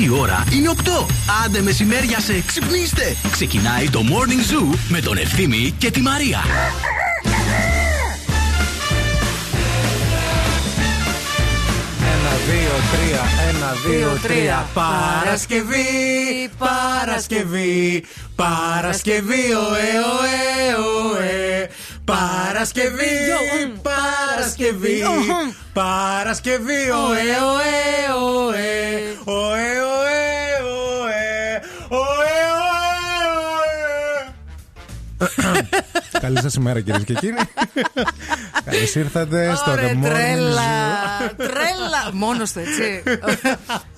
Η ώρα είναι 8. Άντε μεσημέρια σε ξυπνήστε. Ξεκινάει το Morning Zoo με τον Ευθύμη και τη Μαρία. Ένα, δύο, τρία, ένα, δύο, τρία. Παρασκευή, Παρασκευή, Παρασκευή, ωε, ωε, ωε. Παρασκευή, Παρασκευή, Παρασκευή, ωε, ωε, ωε. Ωε, ωε, ωε. Ωε, ωε, ωε. Καλή σας ημέρα κυρίες και κύριοι. Καλώς ήρθατε στο The Ωραία, Morning τρέλα. Zoo. Τρέλα. Μόνος του, έτσι.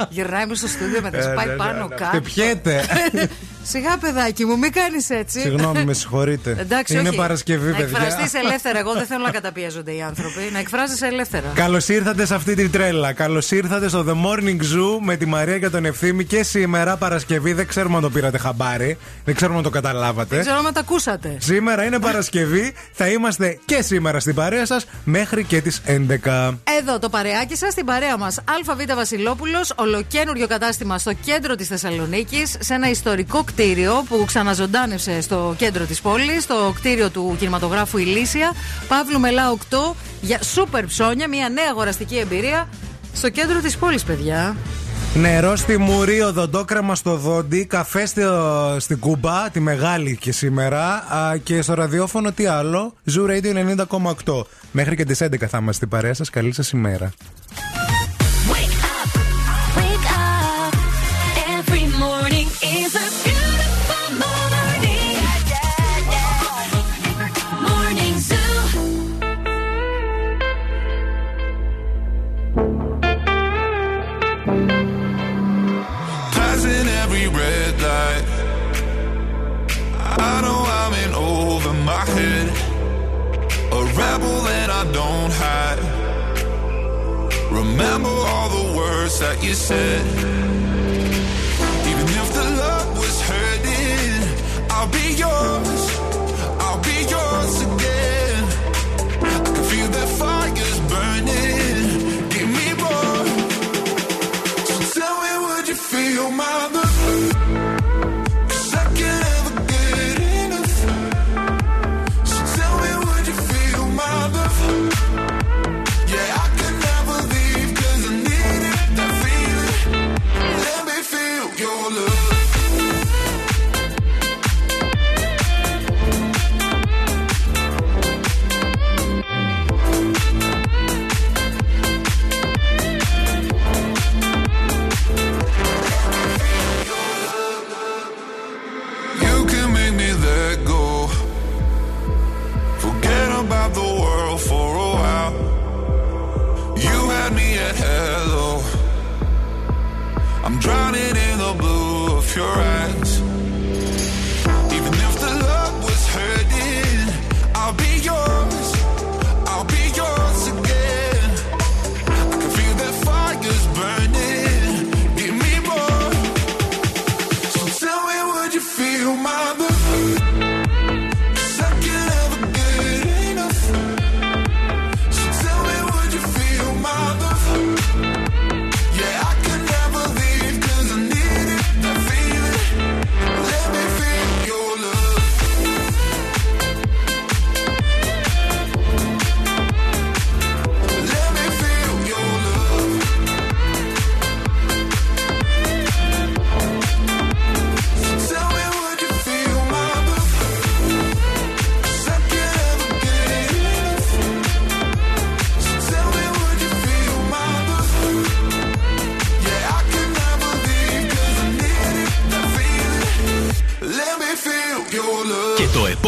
Γυρνάει με στο στούντιο μετά, σου Ε, πάει ναι, ναι, πάνω ναι. κάτω. Και πιέται. Σιγά, παιδάκι μου, μην κάνεις έτσι. Συγγνώμη, με συγχωρείτε. Εντάξει, Είναι όχι. Παρασκευή, Να παιδιά. εκφραστείς ελεύθερα. Εγώ δεν θέλω να καταπιέζονται οι άνθρωποι. Να εκφράζεσαι ελεύθερα. Καλώς ήρθατε σε αυτή την τρέλα. Καλώς ήρθατε στο The Morning Zoo με τη Μαρία και τον Ευθύμη. Και σήμερα Παρασκευή, δεν ξέρουμε αν το πήρατε χαμπάρι. Δεν ξέρουμε αν το καταλάβατε. Δεν ξέρω αν τα ακούσατε. Σήμερα είναι Παρασκευή. Θα είμαστε και σήμερα στην παρέα σας μέχρι και τις 11. Εδώ το παρεάκι σας, την παρέα μας ΑΒ Βασιλόπουλος, ολοκένουργιο κατάστημα στο κέντρο της Θεσσαλονίκης, σε ένα ιστορικό κτίριο που ξαναζωντάνευσε στο κέντρο της πόλης, στο κτίριο του κινηματογράφου Ηλίσια, Παύλου Μελά 8, για σούπερ ψώνια, μια νέα αγοραστική εμπειρία στο κέντρο της πόλης, παιδιά. Νερό στη μουρή, οδοντόκραμα στο δόντι, καφέ στη, στην Κούμπα, τη μεγάλη και σήμερα. α, και στο ραδιόφωνο τι άλλο, Zoo Radio 90,8. Μέχρι και τις 11 θα είμαστε στην παρέα σας. Καλή σας ημέρα. Rebel that I don't hide. Remember all the words that you said. Even if the love was hurting, I'll be yours. I'll be yours again. I can feel that fire's burning. I'm drowning in the blue of your eyes.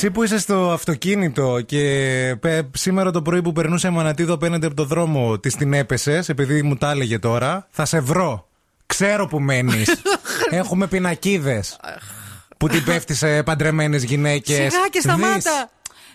Εσύ που είσαι στο αυτοκίνητο και πε- σήμερα το πρωί που περνούσε μανατίδο απέναντι από το δρόμο της την έπεσες, επειδή μου τα έλεγε τώρα, θα σε βρω. Ξέρω που μένεις. Έχουμε πινακίδες. που την πέφτεις σε παντρεμένες γυναίκες. Σιγά και σταμάτα.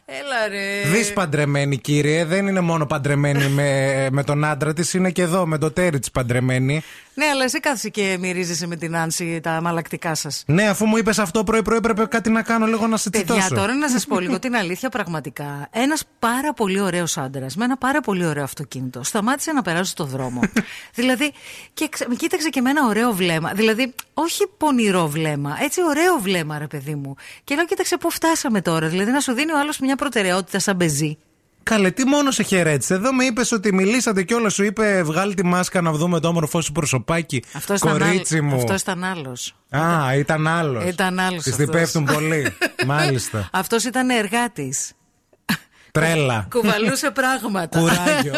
Έλα ρε. Δεις παντρεμένη, κύριε. Δεν είναι μόνο παντρεμένη με, με τον άντρα της, είναι και εδώ με το τέρι της παντρεμένη. Ναι, αλλά εσύ κάθεσαι και μυρίζεσαι με την Άνση τα μαλακτικά σας. Ναι, αφού μου είπες αυτό πρωί-πρωί, έπρεπε κάτι να κάνω λίγο να σε Παιδιά, τσιτώσω. τώρα να σας πω λίγο την αλήθεια πραγματικά. Ένας πάρα πολύ ωραίος άντρας με ένα πάρα πολύ ωραίο αυτοκίνητο σταμάτησε να περάσει στο δρόμο. δηλαδή, και ξε- με κοίταξε και με ένα ωραίο βλέμμα. Δηλαδή, όχι πονηρό βλέμμα, έτσι ωραίο βλέμμα, ρε παιδί μου. Και λέω, κοίταξε πού φτάσαμε τώρα. Δηλαδή, να σου δίνει ο άλλος μια προτεραιότητα σαν μπεζί. Καλέ, τι μόνο σε χαιρέτησε. Εδώ με είπες ότι μιλήσατε και όλα σου είπε βγάλει τη μάσκα να δούμε το όμορφό σου προσωπάκι. Αυτός ήταν, Κορίτσι άλλο- μου. αυτός ήταν άλλος. Α, ήταν άλλος. Ήταν άλλος Τη αυτός. πέφτουν πολύ. Μάλιστα. Αυτός ήταν εργάτης. Τρέλα. Κουβαλούσε πράγματα. Κουράγιο.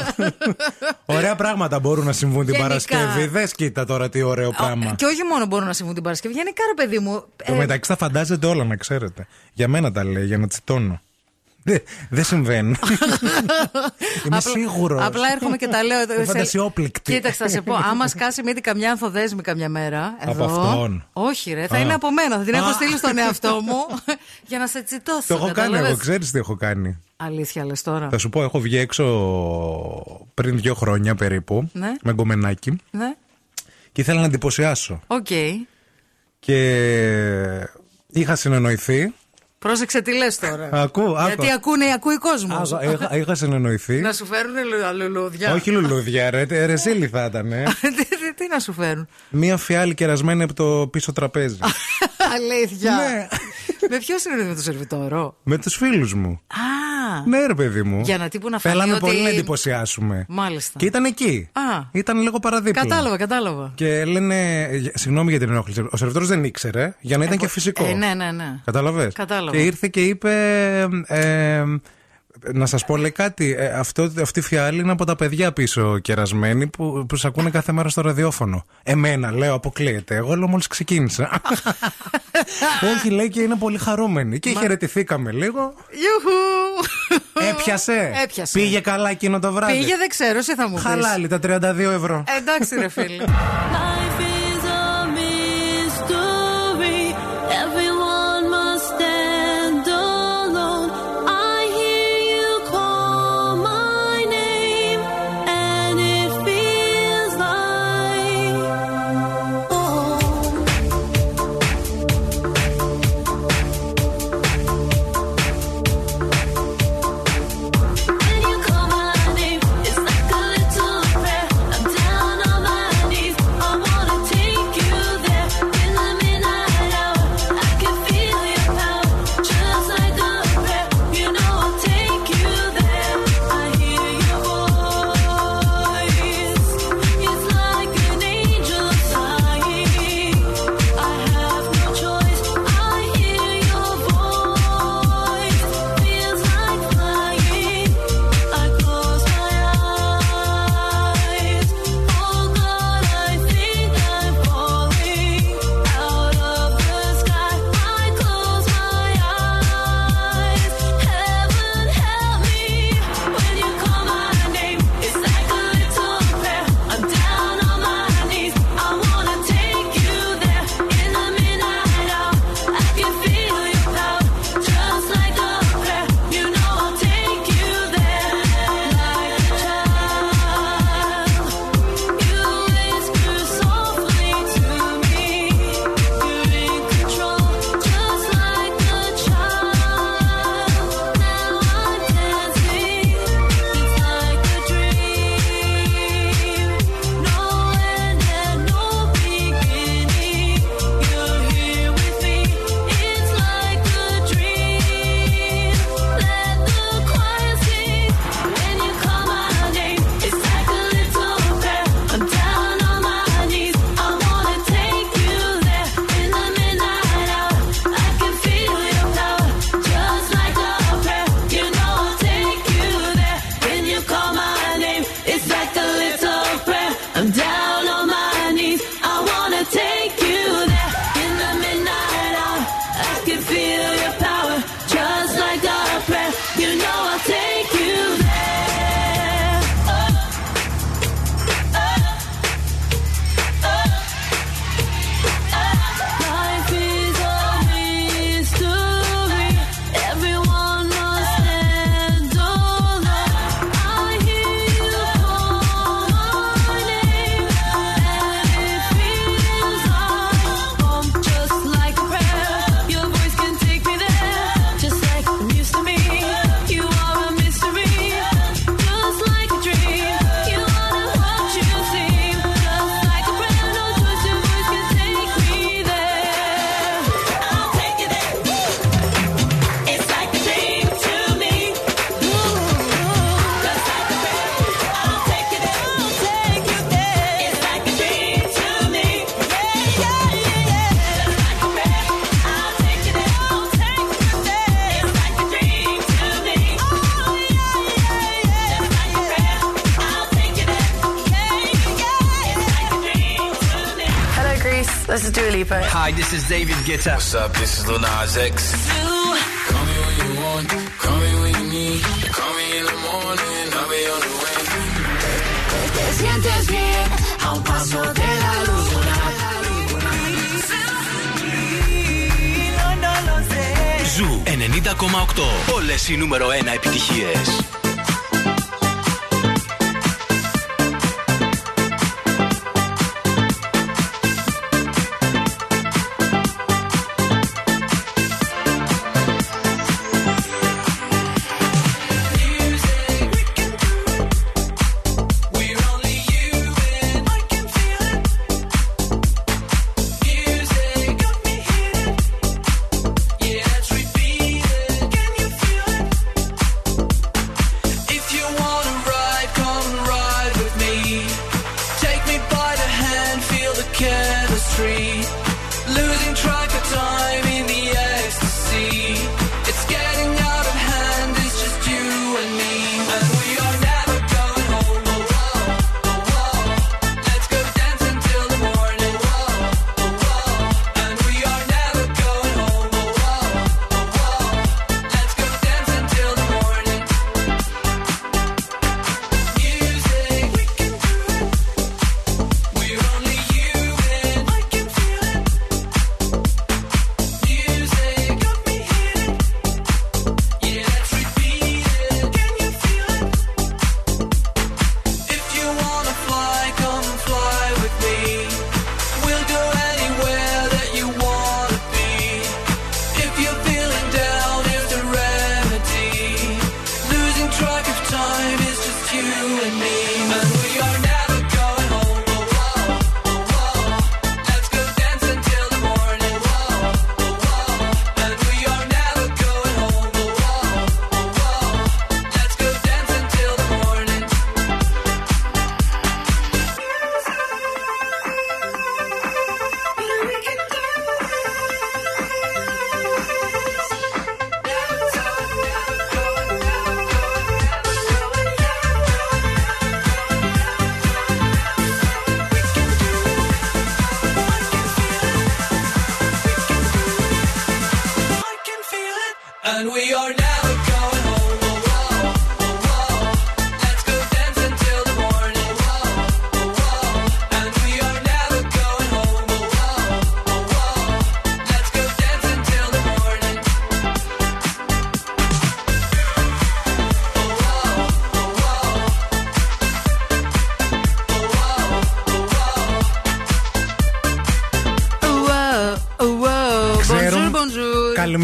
Ωραία πράγματα μπορούν να συμβούν την Γενικά. Παρασκευή. Δες κοίτα τώρα τι ωραίο πράγμα. Και όχι μόνο μπορούν να συμβούν την Παρασκευή. Γενικά, ρε παιδί μου. Το ε, μεταξύ τα φαντάζεται όλα, να ξέρετε. Για μένα τα λέει, για να τσιτώνω. Δεν δεν συμβαίνουν. Είμαι Απλά- σίγουρος. Απλά έρχομαι και τα λέω. Είμαι σε- φαντασιόπληκτη. Κοίταξε, θα σε πω. Άμα σκάσει μύτη καμιά ανθοδέσμη καμιά μέρα. Από εδώ, αυτόν. Όχι, ρε. Θα Α. είναι από μένα. Θα την έχω Α. στείλει στον εαυτό μου για να σε τσιτώσω. Το έχω κάνει κατάλαβες; εγώ, ξέρεις τι έχω κάνει. Αλήθεια, λες τώρα. Θα σου πω, έχω βγει έξω πριν δύο χρόνια περίπου Ναι. με γκομενάκι Ναι. και ήθελα να εντυπωσιάσω. Οκ. Και είχα συνεννοηθεί. Πρόσεξε τι λες τώρα. Ακού, άκου. Γιατί ακούνε, ακούει κόσμο. Άκου, είχα, είχα συνεννοηθεί. Να σου φέρουν λου- λουλούδια. Όχι λουλούδια, ρε, τε- ρεζίλι θα ήταν. ε. τι, τι- τι να σου φέρουν. Μία φιάλη κερασμένη από το πίσω τραπέζι. Αλήθεια. Ναι. με ποιο είναι με το σερβιτόρο; με τους φίλους μου. Α. Ναι, ρε παιδί μου. Για να τύπου να φανεί Θέλαμε ότι- πολύ να εντυπωσιάσουμε. Μάλιστα. Και ήταν εκεί. Α. Ήταν λίγο παραδίπλα. Κατάλαβα, κατάλαβα. Και λένε. ε, Συγγνώμη για την ενόχληση. Ο σερβιτόρος δεν ήξερε για να ήταν και φυσικό. Ε, ναι, ναι, ναι. Κατάλαβες; Κατάλαβα. Και ήρθε και είπε. ε, να σας πω λέει κάτι. ε, αυτό, αυτή η φιάλη είναι από τα παιδιά πίσω κερασμένη που, που σε ακούνε κάθε μέρα στο ραδιόφωνο. Εμένα, λέω, αποκλείεται. Εγώ λέω μόλις ξεκίνησα. Όχι, λέει και είναι πολύ χαρούμενη. Και χαιρετηθήκαμε λίγο. Ιουχου. Έπιασε. Έπιασε. Πήγε καλά εκείνο το βράδυ. Πήγε, δεν ξέρω, εσύ θα μου πεις. Χαλάλι τα 32 ευρώ. Εντάξει, ρε φίλε. Hi, this is David Guetta. What's up? This is Lil Nas X. Call me when you want, call me when you need. Call me in the morning, I'll be on the way. Te sientes bien a un paso de la luna. Ζου 90,8. Όλες οι νούμερο 1 επιτυχίες.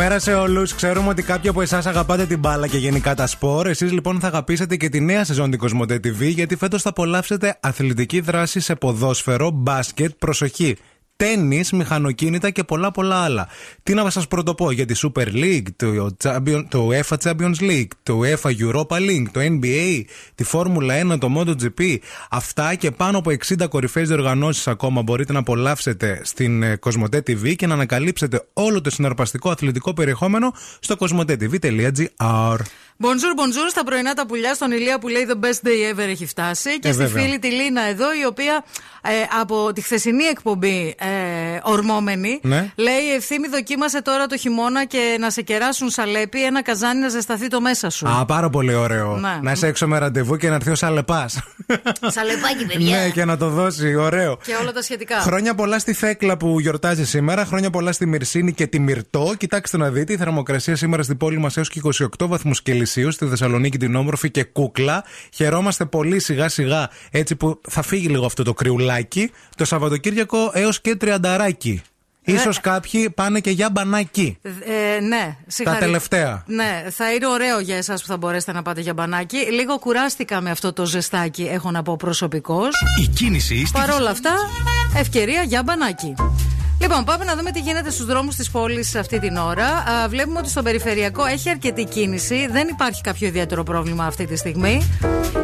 Καλημέρα σε όλους. Ξέρουμε ότι κάποιοι από εσάς αγαπάτε την μπάλα και γενικά τα σπορ. Εσείς λοιπόν θα αγαπήσετε και τη νέα σεζόν την Κοσμοτέ TV, γιατί φέτος θα απολαύσετε αθλητική δράση σε ποδόσφαιρο, μπάσκετ, προσοχή. Τέννη, μηχανοκίνητα και πολλά πολλά άλλα. Τι να σας πρωτοπώ για τη Super League, το, Champion, το UEFA Champions League, το UEFA Europa League, το NBA, τη Φόρμουλα 1, το MotoGP. Αυτά και πάνω από 60 κορυφαίες διοργανώσεις ακόμα μπορείτε να απολαύσετε στην ε, Κοσμοτέ TV και να ανακαλύψετε όλο το συναρπαστικό αθλητικό περιεχόμενο στο κοσμοτέ.tv.gr. Bonjour, bonjour στα πρωινά τα πουλιά στον Ηλία που λέει The best day ever έχει φτάσει. Και Ε, στη βέβαια. φίλη τη Λίνα εδώ, η οποία ε, από τη χθεσινή εκπομπή ε, ορμόμενη Ναι. λέει Ευθύμη, δοκίμασε τώρα το χειμώνα και να σε κεράσουν σαλέπι ένα καζάνι να ζεσταθεί το μέσα σου. Α, πάρα πολύ ωραίο. Ναι. Να είσαι έξω με ραντεβού και να έρθει ο Σαλεπά. Σαλεπάκι, παιδιά. ναι, και να το δώσει. Ωραίο. Και όλα τα σχετικά. Χρόνια πολλά στη Θέκλα που γιορτάζει σήμερα. Χρόνια πολλά στη Μυρσίνη και τη Μυρτό. Κοιτάξτε να δείτε, η θερμοκρασία σήμερα στην πόλη μας έως και 28 βαθμούς Κελσίου. Στη Θεσσαλονίκη την όμορφη και κούκλα. Χαιρόμαστε πολύ σιγά σιγά έτσι που θα φύγει λίγο αυτό το κρυουλάκι. Το Σαββατοκύριακο έως και τριανταράκι. Ίσως κάποιοι πάνε και για μπανάκι. Ε, ναι, συγχαρή- τελευταία. Ναι, θα είναι ωραίο για εσάς που θα μπορέσετε να πάτε για μπανάκι. Λίγο κουράστηκα με αυτό το ζεστάκι, έχω να πω προσωπικώς. Η κίνηση στη Παρ' όλα αυτά, ευκαιρία για μπανάκι. Λοιπόν, πάμε να δούμε τι γίνεται στους δρόμους της πόλης αυτή την ώρα. Α, βλέπουμε ότι στο περιφερειακό έχει αρκετή κίνηση. Δεν υπάρχει κάποιο ιδιαίτερο πρόβλημα αυτή τη στιγμή.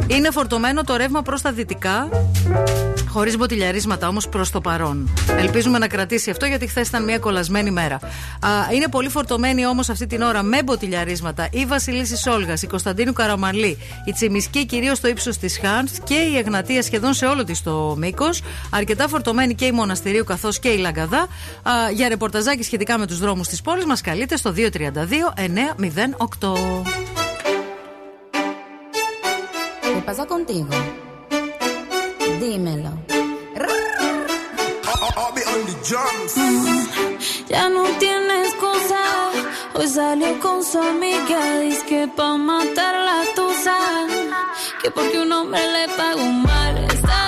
Είναι φορτωμένο το ρεύμα προς τα δυτικά. Χωρίς μποτιλιαρίσματα όμως προς το παρόν. Ελπίζουμε να κρατήσει αυτό γιατί χθες ήταν μια κολλασμένη μέρα. Α, είναι πολύ φορτωμένη όμως αυτή την ώρα με μποτιλιαρίσματα η Βασιλίση Όλγα, η Κωνσταντίνου Καραμαλή, η Τσιμισκή κυρίως στο ύψος της Χάνθ και η Εγνατία σχεδόν σε όλο της το μήκος. Αρκετά φορτωμένη και η Μοναστηρίου καθώς και η Λαγκαδά. Α, για ρεπορταζάκι σχετικά με του δρόμου τη πόλη μα καλείτε στο 232 908. ¿Qué pasa contigo? Dímelo. Ya no tiene excusa. Hoy salió con su amiga. Dice que pa' matar la tusa. Que porque un hombre le pagó mal. Está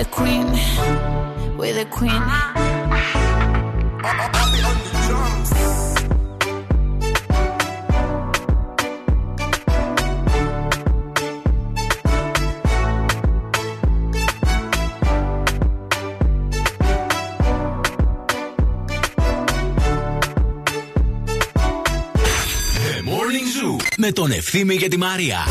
the Queen, we're the Queen. The Morning Zoo με τον Ευθύμη και τη Μαρία.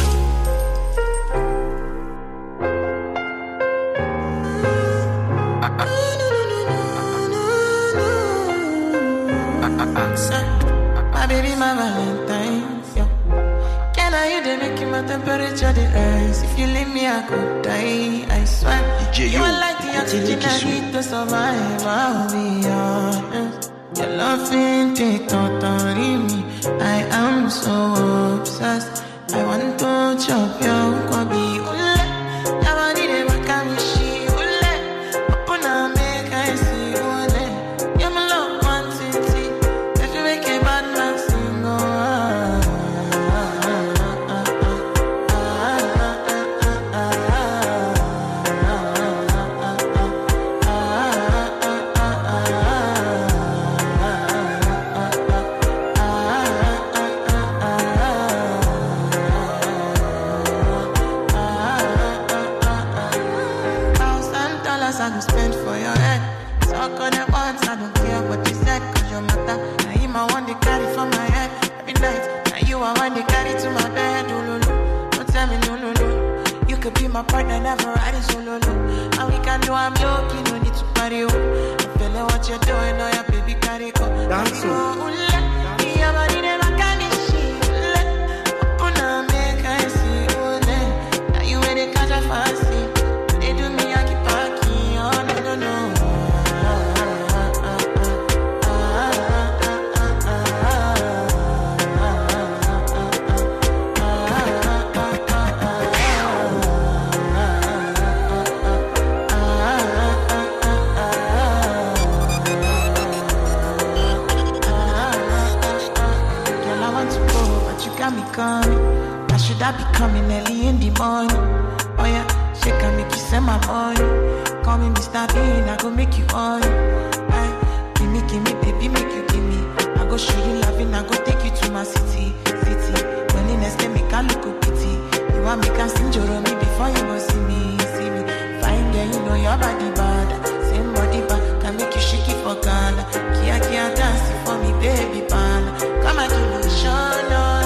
Like the oxygen I need to survive. I'll be honest. Your love ain't take totally I be coming early in the morning? Oh yeah, she can make you send my money. Call me Mr. Bean, I go make you on. Aye, give me, give me, baby, make you give me. I go show you loving, I go take you to my city, city. Loneliness can make I look a pity. You want me can sing me before you go see me, see me. Fine girl, you know your body bad. Same body bad, can make you shake it for Ghana. Kia, kia, dance for me, baby, pan. Come and give me show,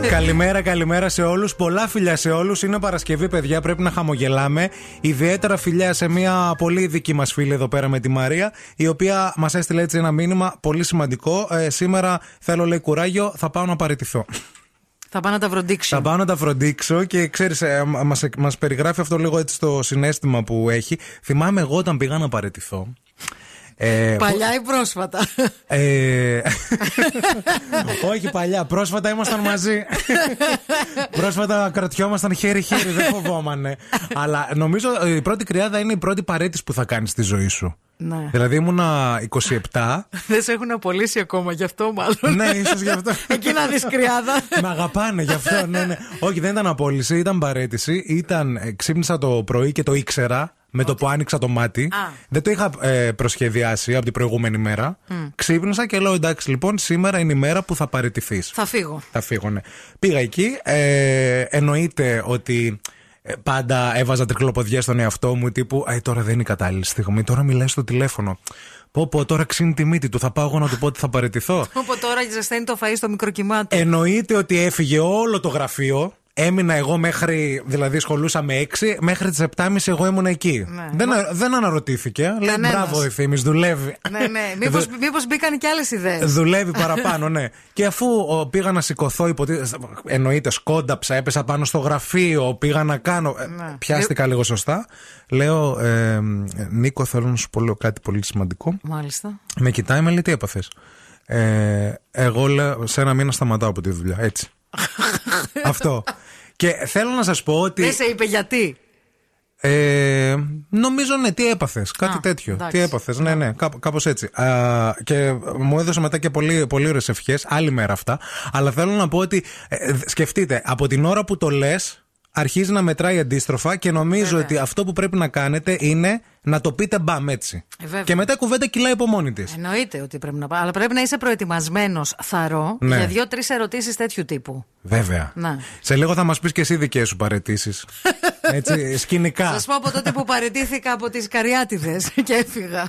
Καλημέρα, καλημέρα σε όλους. Πολλά φιλιά σε όλους. Είναι Παρασκευή, παιδιά. Πρέπει να χαμογελάμε. Ιδιαίτερα φιλιά σε μια πολύ δική μας φίλη εδώ πέρα με τη Μαρία, η οποία μας έστειλε έτσι ένα μήνυμα πολύ σημαντικό. Ε, σήμερα θέλω, λέει, κουράγιο, θα πάω να παραιτηθώ. Θα πάω να τα βροντίξω. Θα πάω να τα φροντίξω και ξέρεις, μας μας περιγράφει αυτό λίγο έτσι το συνέστημα που έχει. Θυμάμαι εγώ όταν πήγα να παραιτηθώ. Ε, Παλιά ή πρόσφατα; ε, όχι παλιά, πρόσφατα ήμασταν μαζί. πρόσφατα κρατιόμασταν χέρι-χέρι, δεν φοβόμανε. Αλλά νομίζω η πρώτη κρυάδα είναι η πρώτη παρέτηση που θα κάνεις στη ζωή σου. Ναι. Δηλαδή ήμουνα 27. Δεν σε έχουν απολύσει ακόμα, γι' αυτό μάλλον. ναι, ίσως γι' αυτό. Εκεί να δεις κρυάδα. Με αγαπάνε γι' αυτό, ναι, ναι. Όχι, δεν ήταν απόλυση, ήταν παρέτηση. Ήταν, ε, ξύπνησα το πρωί και το ήξερα με το που άνοιξα το μάτι. Α. Δεν το είχα ε, προσχεδιάσει από την προηγούμενη μέρα. Ξύπνησα και λέω εντάξει, λοιπόν, σήμερα είναι η μέρα που θα παραιτηθεί. Θα φύγω. Θα φύγω, ναι. Πήγα εκεί. Ε, εννοείται ότι ε, πάντα έβαζα τρικλοποδιά στον εαυτό μου τύπου «Ε, τώρα δεν είναι η κατάλληλη στιγμή. Τώρα μιλάει στο τηλέφωνο. Πω, πω, τώρα ξύνει τη μύτη του. Θα πάω εγώ να του πω ότι θα παραιτηθώ. Όπω τώρα ζεσταίνει το φαΐ στο μικροκυμά του. Εννοείται ότι έφυγε όλο το γραφείο. Έμεινα εγώ μέχρι, δηλαδή σχολούσα με 6, μέχρι τις 7.30 εγώ ήμουν εκεί. Ναι. Δεν, δεν αναρωτήθηκε. Λέει Κανένας. μπράβο, Ευθύμης, δουλεύει. ναι, ναι. Μήπω μήπως μπήκαν και άλλες ιδέες. Δουλεύει παραπάνω, ναι. Και αφού ο, πήγα να σηκωθώ, υποτι... εννοείται σκόνταψα, έπεσα πάνω στο γραφείο, πήγα να κάνω. ε, Ναι. Πιάστηκα λίγο σωστά. Λέω, ε, Νίκο, θέλω να σου πω λέω κάτι πολύ σημαντικό. Μάλιστα. Με κοιτάει, με λέει τι έπαθες; Ε, εγώ λέω, σε ένα μήνα σταματάω από τη δουλειά. Έτσι. Αυτό. Και θέλω να σας πω ότι. Δεν σε είπε γιατί. Ε, νομίζω ναι, τι έπαθες. Κάτι Α, τέτοιο. εντάξει. Τι έπαθες, ναι, ναι, κάπως έτσι. Α, και μου έδωσε μετά και πολύ, πολύ ωραίες ευχές. Άλλη μέρα αυτά. Αλλά θέλω να πω ότι ε, σκεφτείτε, από την ώρα που το λες, αρχίζει να μετράει αντίστροφα και νομίζω Βέβαια. ότι αυτό που πρέπει να κάνετε είναι να το πείτε μπαμ έτσι. Ε, βέβαια. και μετά η κουβέντα κυλάει από μόνη της. Εννοείται ότι πρέπει να πάει. Αλλά πρέπει να είσαι προετοιμασμένος, θαρό, Ναι. για δύο-τρεις ερωτήσεις τέτοιου τύπου. Βέβαια. Ναι. Σε λίγο θα μας πεις και εσύ δικές σου παρετήσεις. έτσι, σκηνικά. Θα σου πω από τότε που παραιτήθηκα από τις Καριάτιδες και έφυγα.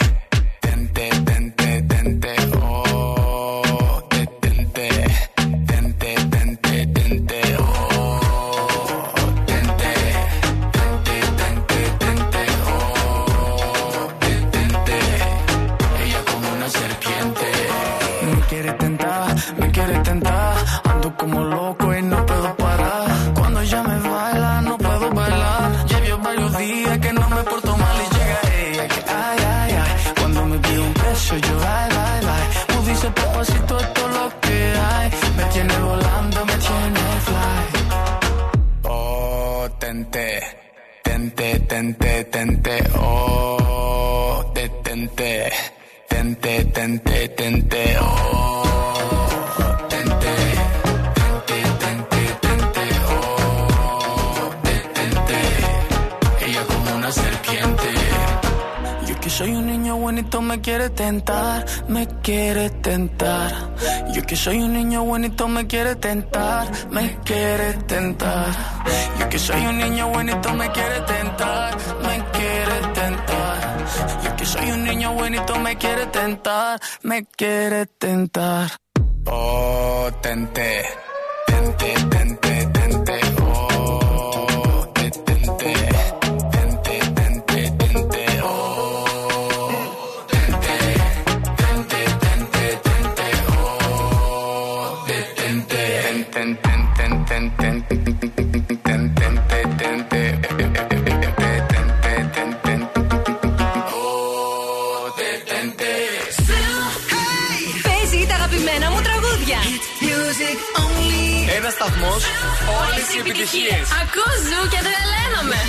Propósito todo lo que hay. Me tiene volando, me tiene fly. Oh, tente, tente, tente, tente, oh, detente, tente, tente, tente, oh, me quiere tentar, me quiere tentar. Yo que soy un niño bonito me quiere tentar, me quiere tentar. Yo que soy un niño bonito me quiere tentar, me quiere tentar. Yo que soy un niño bonito me quiere tentar, me quiere tentar. Oh, tente, tente, tente, επιτυχίες. Ακούς ζου και τρελαίνομαι.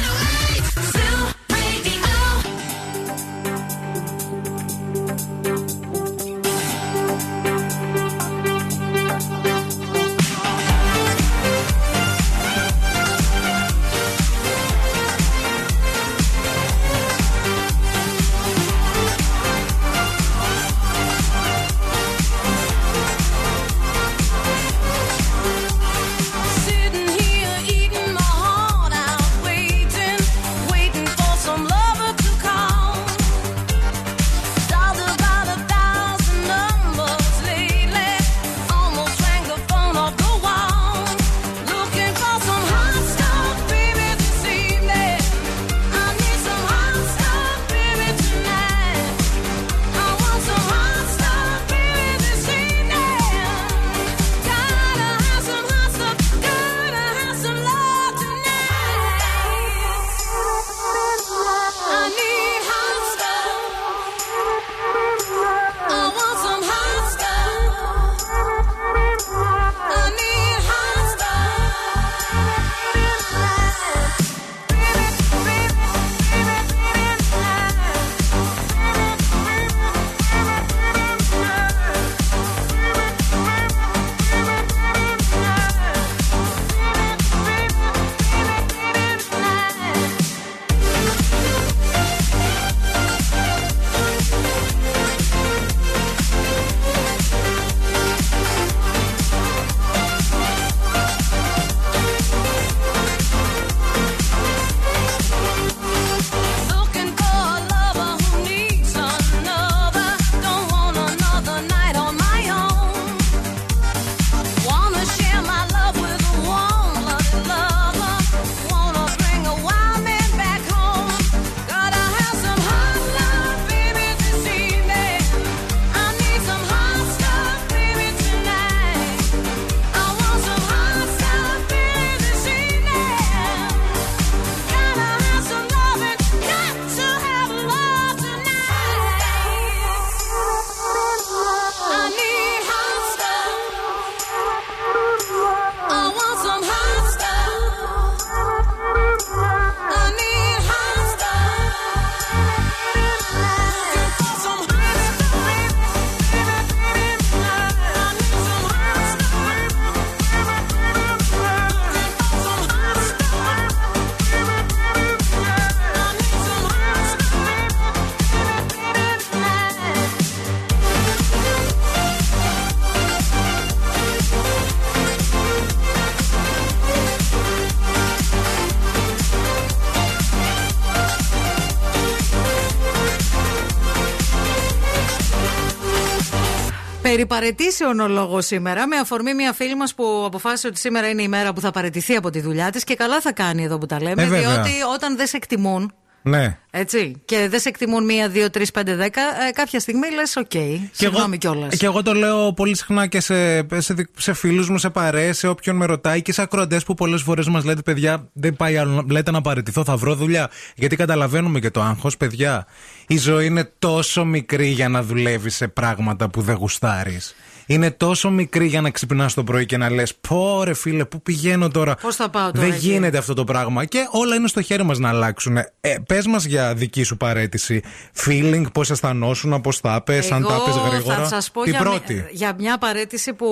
Περί παραιτήσεων ο λόγος σήμερα, με αφορμή μια φίλη μας που αποφάσισε ότι σήμερα είναι η μέρα που θα παραιτηθεί από τη δουλειά της και καλά θα κάνει εδώ που τα λέμε. Ε, βέβαια. διότι όταν δεν σε εκτιμούν, Ναι. Έτσι. Και δεν σε εκτιμούν μία, δύο, τρεις, πέντε, δέκα. Ε, κάποια στιγμή λες, οκ. Και Συγγνώμη εγώ, κιόλας. και εγώ το λέω πολύ συχνά και σε, σε, σε φίλους μου, σε παρέες, σε όποιον με ρωτάει και σε ακροατές που πολλές φορές μας λέτε, παιδιά, δεν πάει άλλο. Λέτε να παραιτηθώ, θα βρω δουλειά. Γιατί καταλαβαίνουμε και το άγχος, παιδιά. Η ζωή είναι τόσο μικρή για να δουλεύεις σε πράγματα που δεν γουστάρεις. Είναι τόσο μικρή για να ξυπνάς το πρωί και να λες: Πω ρε φίλε, πού πηγαίνω τώρα; Πώς θα πάω τώρα. Δεν εκεί; γίνεται αυτό το πράγμα. Και όλα είναι στο χέρι μας να αλλάξουν. Ε, Πες μας για δική σου παρέτηση. Feeling, πώς αισθανόσουν, πώς θα πες, αν τα πες γρήγορα. Θα σας πω Την για, πρώτη. μια- για μια παρέτηση που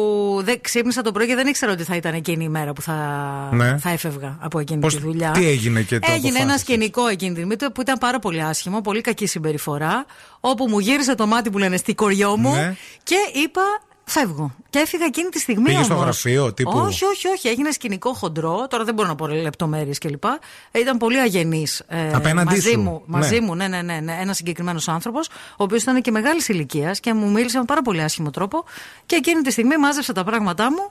δεν ξύπνησα το πρωί και δεν ήξερα ότι θα ήταν εκείνη η μέρα που θα, Ναι. θα έφευγα από εκείνη Πώς- τη δουλειά. τι έγινε και το Έγινε ένα αποφάσισες; σκηνικό εκείνη τη στιγμή που ήταν πάρα πολύ άσχημο, πολύ κακή συμπεριφορά. Όπου μου γύρισε το μάτι που λένε στη κοριό μου Ναι. και είπα. Φεύγω. Και έφυγα εκείνη τη στιγμή. Πήγες στο όμως. γραφείο, τύπου; Όχι, όχι, όχι. Έγινε σκηνικό χοντρό. Τώρα δεν μπορώ να πω λεπτομέρειες κλπ. Ε, Ήταν πολύ αγενής. Ε, Απέναντί μαζί σου. μου. Μαζί Ναι. μου, ναι, ναι, ναι, ναι. Ένας συγκεκριμένος άνθρωπος, ο οποίος ήταν και μεγάλης ηλικίας και μου μίλησε με πάρα πολύ άσχημο τρόπο. Και εκείνη τη στιγμή μάζεψα τα πράγματά μου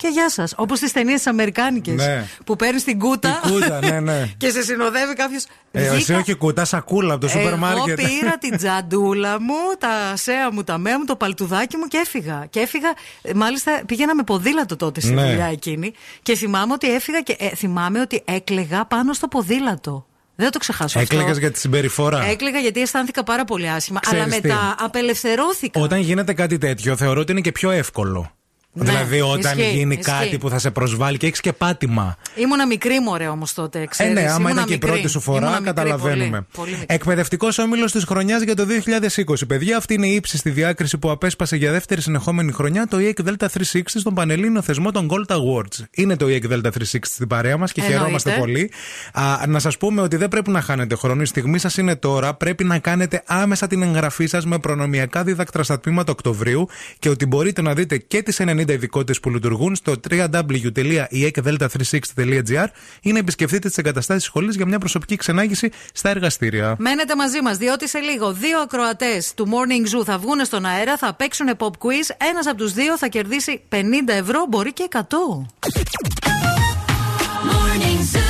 και γεια σας. Όπως στις ταινίες Αμερικάνικες. Ναι. Που παίρνεις την κούτα. Την κούτα, ναι, ναι. και σε συνοδεύει κάποιος. Ε, εσύ όχι κουτά, σακούλα από το σούπερ μάρκετ. Εγώ πήρα την τζαντούλα μου, τα σέα μου, τα μέα μου, το παλτουδάκι μου και έφυγα. Και έφυγα, ε, μάλιστα πήγαινα με ποδήλατο τότε στη Ναι. δουλειά εκείνη. Και θυμάμαι ότι έφυγα και ε, θυμάμαι ότι έκλεγα πάνω στο ποδήλατο. Δεν θα το ξεχάσω Έκλαιγες αυτό. για τη συμπεριφορά. Έκλαιγα γιατί αισθάνθηκα πάρα πολύ άσχημα. Ξέρεις αλλά τι. μετά απελευθερώθηκα. Όταν γίνεται κάτι τέτοιο, θεωρώ ότι είναι και πιο εύκολο. Ναι, δηλαδή, όταν ισχύει, γίνει ισχύει. κάτι που θα σε προσβάλλει και έχεις και πάτημα. Ήμουνα μικρή μωρέ όμως τότε. Ε, Ξέρεις. ναι, άμα Ήμουνα ήταν και η μικρή. πρώτη σου φορά, Ήμουνα μικρή, καταλαβαίνουμε. πολύ, πολύ μικρή. Εκπαιδευτικός όμιλος της χρονιάς για το 2020. Παιδιά, αυτή είναι η ύψιστη διάκριση που απέσπασε για δεύτερη συνεχόμενη χρονιά το EEC Delta 360 στον Πανελλήνιο θεσμό των Gold Awards. Είναι το EEC Delta 360 στην παρέα μας και Εννοείται. χαιρόμαστε πολύ. Α, να σας πούμε ότι δεν πρέπει να χάνετε χρόνο. Η στιγμή σας είναι τώρα. Πρέπει να κάνετε άμεσα την εγγραφή σας με προνομιακά δίδακτρα στα τμήματα Οκτωβρίου και ότι μπορείτε να δείτε και τις 90 ειδικότητες που λειτουργούν στο www.eekdelta360.gr ή να επισκεφτείτε τις εγκαταστάσεις σχολής για μια προσωπική ξενάγηση στα εργαστήρια. Μένετε μαζί μας, διότι σε λίγο δύο ακροατές του Morning Zoo θα βγουν στον αέρα, θα παίξουν pop quiz. Ένας από τους δύο θα κερδίσει 50 ευρώ, μπορεί και 100. Morning Zoo.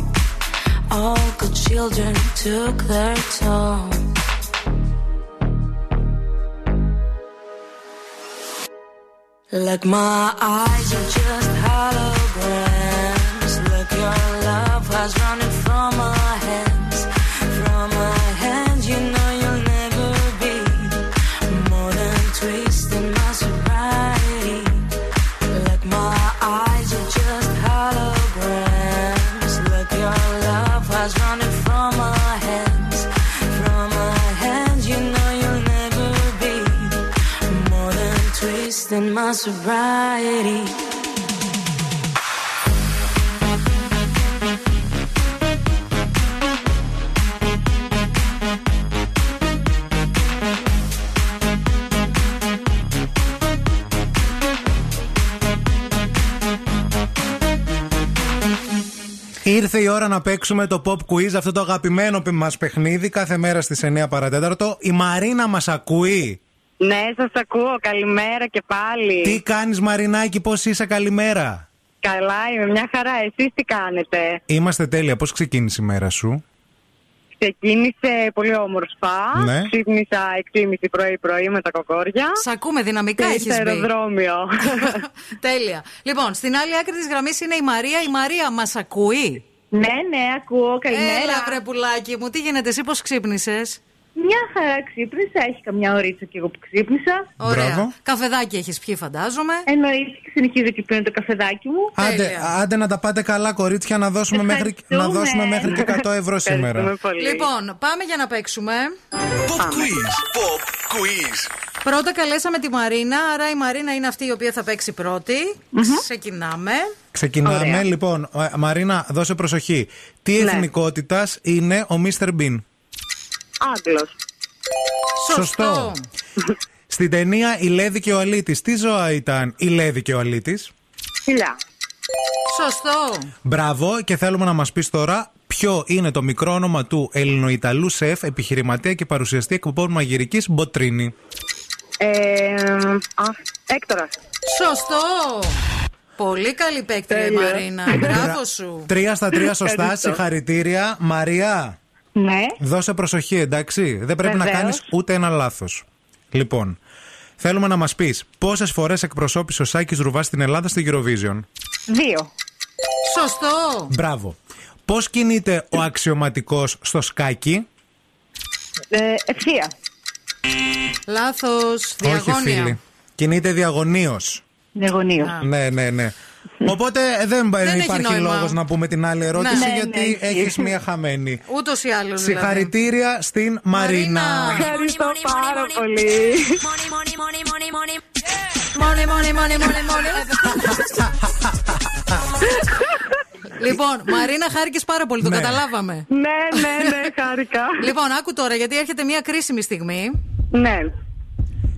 All good children took their toll. Like my eyes are just holograms. Sobriety. Ήρθε η ώρα να παίξουμε το pop quiz, αυτό το αγαπημένο μας παιχνίδι, κάθε μέρα στις 9 παρατέταρτο. Η Μαρίνα μας ακούει. Ναι, σας ακούω. Καλημέρα και πάλι. Τι κάνεις, Μαρινάκη, πώς είσαι, καλημέρα; Καλά, είμαι μια χαρά. Εσείς τι κάνετε; Είμαστε τέλεια. Πώς ξεκίνησε η μέρα σου; Ξεκίνησε πολύ όμορφα. Ναι. Ξύπνησα 6.30 πρωί-πρωί με τα κοκόρια. Σ' ακούμε δυναμικά, Και έχεις στο μπει. αεροδρόμιο. Τέλεια. Λοιπόν, στην άλλη άκρη της γραμμής είναι η Μαρία. Η Μαρία μας ακούει; ναι, ναι, ακούω. Καλημέρα. Έλα, βρε πουλάκι μου, τι γίνεται, εσύ πώς ξύπνησες; Μια χαρά ξύπνησα. Έχει καμιά ωρίτσα και εγώ που ξύπνησα. Ωραία. Μπράβο. Καφεδάκι έχεις πιει, φαντάζομαι. Εννοείται και συνεχίζω και πίνω το καφεδάκι μου. Άντε, άντε να τα πάτε καλά, κορίτσια, να δώσουμε, μέχρι, να Ευχαριστούμε. δώσουμε μέχρι και 100 ευρώ σήμερα. Ευχαριστούμε πολύ. Λοιπόν, πάμε για να παίξουμε. Pop quiz. Pop quiz. Πρώτα καλέσαμε τη Μαρίνα, άρα η Μαρίνα είναι αυτή η οποία θα παίξει πρώτη. Ξεκινάμε. Ξεκινάμε. Ωραία. Λοιπόν, ε, Μαρίνα, δώσε προσοχή. Τι Ναι. εθνικότητας είναι ο Mr. Bean. Άγγλος. Σωστό. Στην ταινία Η Λέδη και ο Αλήτης, τι ζώα ήταν η Λέδη και ο Αλήτης. Φιλιά. Σωστό. Μπράβο και θέλουμε να μας πεις τώρα ποιο είναι το μικρό όνομα του Ελληνοϊταλού σεφ, επιχειρηματία και παρουσιαστή εκπομπών μαγειρικής Μποτρίνη; Ε, α, Έκτορας. Σωστό. Πολύ καλή παίκτρια η Τέλεια. Μαρίνα. Μπράβο σου. Τρία στα τρία σωστά, Ευχαριστώ. συγχαρητήρια. Μαρία, Ναι. δώσε προσοχή, εντάξει. Δεν πρέπει να Βεβαίως. κάνεις ούτε ένα λάθος. Λοιπόν, θέλουμε να μας πεις πόσες φορές εκπροσώπησε ο Σάκης Ρουβάς στην Ελλάδα στη Eurovision; Δύο. Σωστό. Μπράβο. Πώς κινείται ο αξιωματικός στο σκάκι; Ε, ευθεία. Λάθος. Όχι Διαγώνια. φίλοι. Κινείται διαγωνίως. Διαγωνίο. Ναι, ναι, ναι. Οπότε ε, δεν, Δεν έχει υπάρχει νόημα. λόγος να πούμε την άλλη ερώτηση Ναι, ναι, γιατί ναι. έχεις μία χαμένη. Ούτως ή άλλως. δηλαδή. Συγχαρητήρια στην Μαρίνα. Ευχαριστώ πάρα πολύ. Μόνη, μόνη, μόνη, μόνη, μόνη. Λοιπόν, Μαρίνα, χάρηκες πάρα πολύ, το Ναι. καταλάβαμε. Ναι, ναι, ναι, χάρηκα. Λοιπόν, άκου τώρα, γιατί έρχεται μια κρίσιμη στιγμή. Ναι.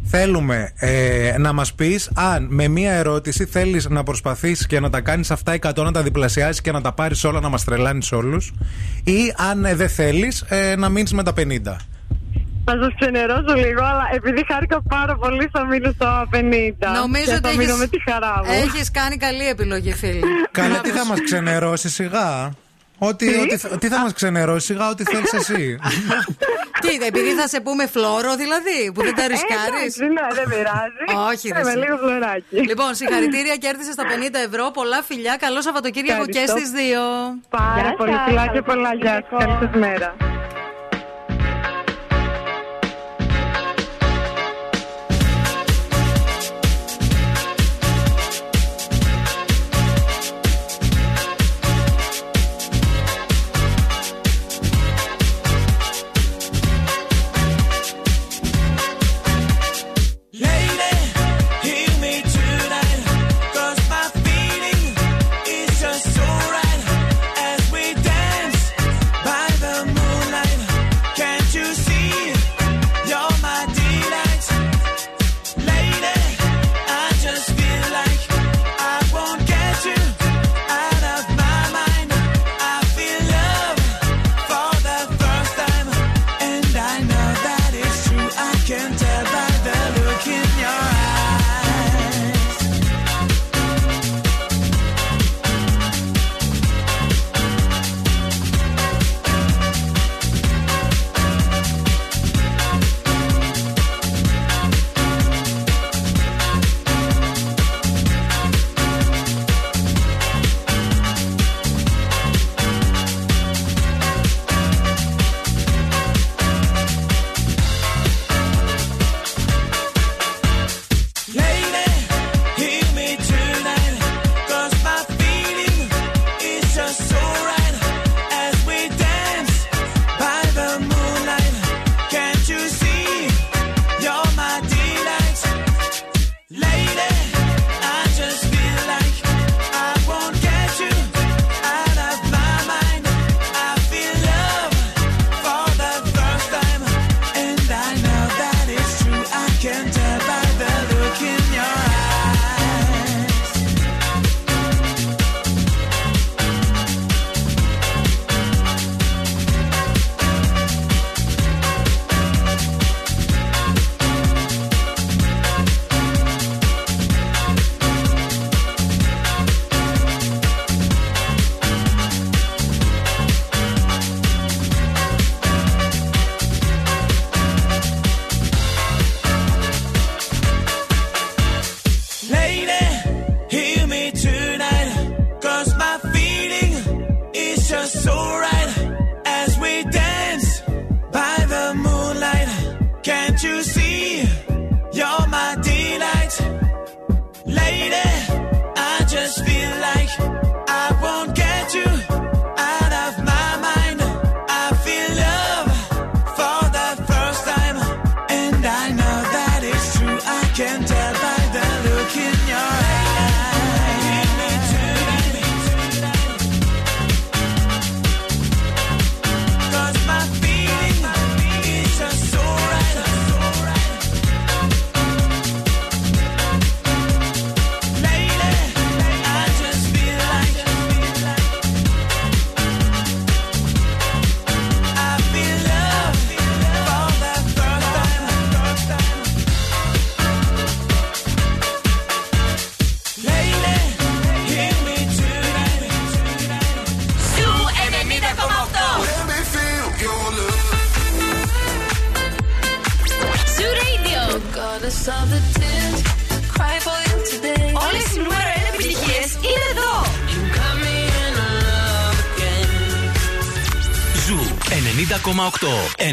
Θέλουμε ε, να μας πεις αν με μία ερώτηση θέλεις να προσπαθήσεις και να τα κάνεις αυτά 100 να τα διπλασιάσεις και να τα πάρεις όλα να μας τρελάνεις όλους ή αν ε, δεν θέλεις ε, να μείνεις με τα 50. Θα σας ξενερώσω λίγο, αλλά επειδή χάρηκα πάρα πολύ, θα μείνω στο 50. Νομίζω και ότι θα μείνω με τη χαρά μου. έχεις κάνει καλή επιλογή, φίλη. Καλά, τι θα μας ξενερώσει σιγά. Ό,τι, ό,τι, θα- τι θα μας ξενερώσεις σιγά, ό,τι θέλεις εσύ. Τι, επειδή θα σε πούμε φλόρο, δηλαδή, που δεν τα Ε, ρισκάρεις; εντάξει, ναι, δεν πειράζει. Όχι, Ε, ρε, Με εσύ. λίγο φλωράκι. Λοιπόν, συγχαρητήρια, κέρδισε τα 50 ευρώ. Πολλά φιλιά. Καλό Σαββατοκύριακο και Ευχαριστώ. στις δύο. Πάρα Γεια πολύ σας, φιλά και καλό πολλά γεια σας. Καλή σας μέρα.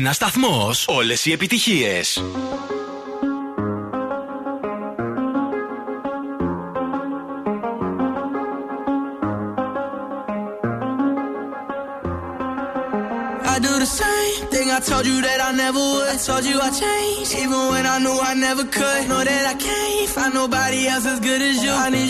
Ένα σταθμό. Όλε οι επιτυχίε. I do the same thing I told you that I never would. I told you I changed, even when I knew I never could. Know that I can't find nobody else as good as you. I need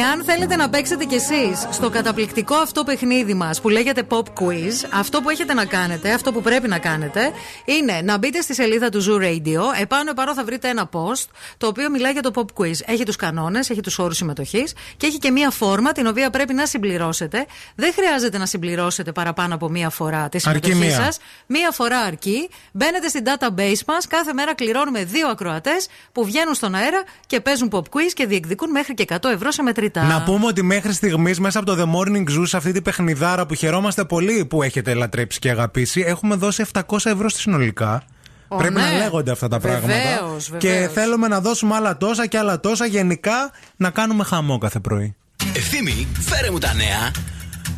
Εάν θέλετε να παίξετε κι εσείς στο καταπληκτικό αυτό παιχνίδι μας που λέγεται Pop Quiz, αυτό που έχετε να κάνετε, αυτό που πρέπει να κάνετε, είναι να μπείτε στη σελίδα του Zoo Radio. Επάνω επάνω θα βρείτε ένα post το οποίο μιλάει για το Pop Quiz. Έχει τους κανόνες, έχει τους όρους συμμετοχής και έχει και μία φόρμα την οποία πρέπει να συμπληρώσετε. Δεν χρειάζεται να συμπληρώσετε παραπάνω από μία φορά τη Αρκεί συμμετοχή μία. σας. Μία φορά αρκεί. Μπαίνετε στην database μας. Κάθε μέρα κληρώνουμε δύο ακροατές που βγαίνουν στον αέρα και παίζουν pop quiz και διεκδικούν μέχρι και 100 ευρώ σε μετρητά. Να πούμε ότι μέχρι στιγμής μέσα από το The Morning Zoo, σε αυτή την παιχνιδάρα που χαιρόμαστε πολύ που έχετε λατρέψει και αγαπήσει, έχουμε δώσει 700 ευρώ στη συνολικά. Ω, Πρέπει ναι. να λέγονται αυτά τα πράγματα. Βεβαίως, Και βεβαίως. θέλουμε να δώσουμε άλλα τόσα και άλλα τόσα. Γενικά να κάνουμε χαμό κάθε πρωί. Ευθύμη, φέρε μου τα νέα.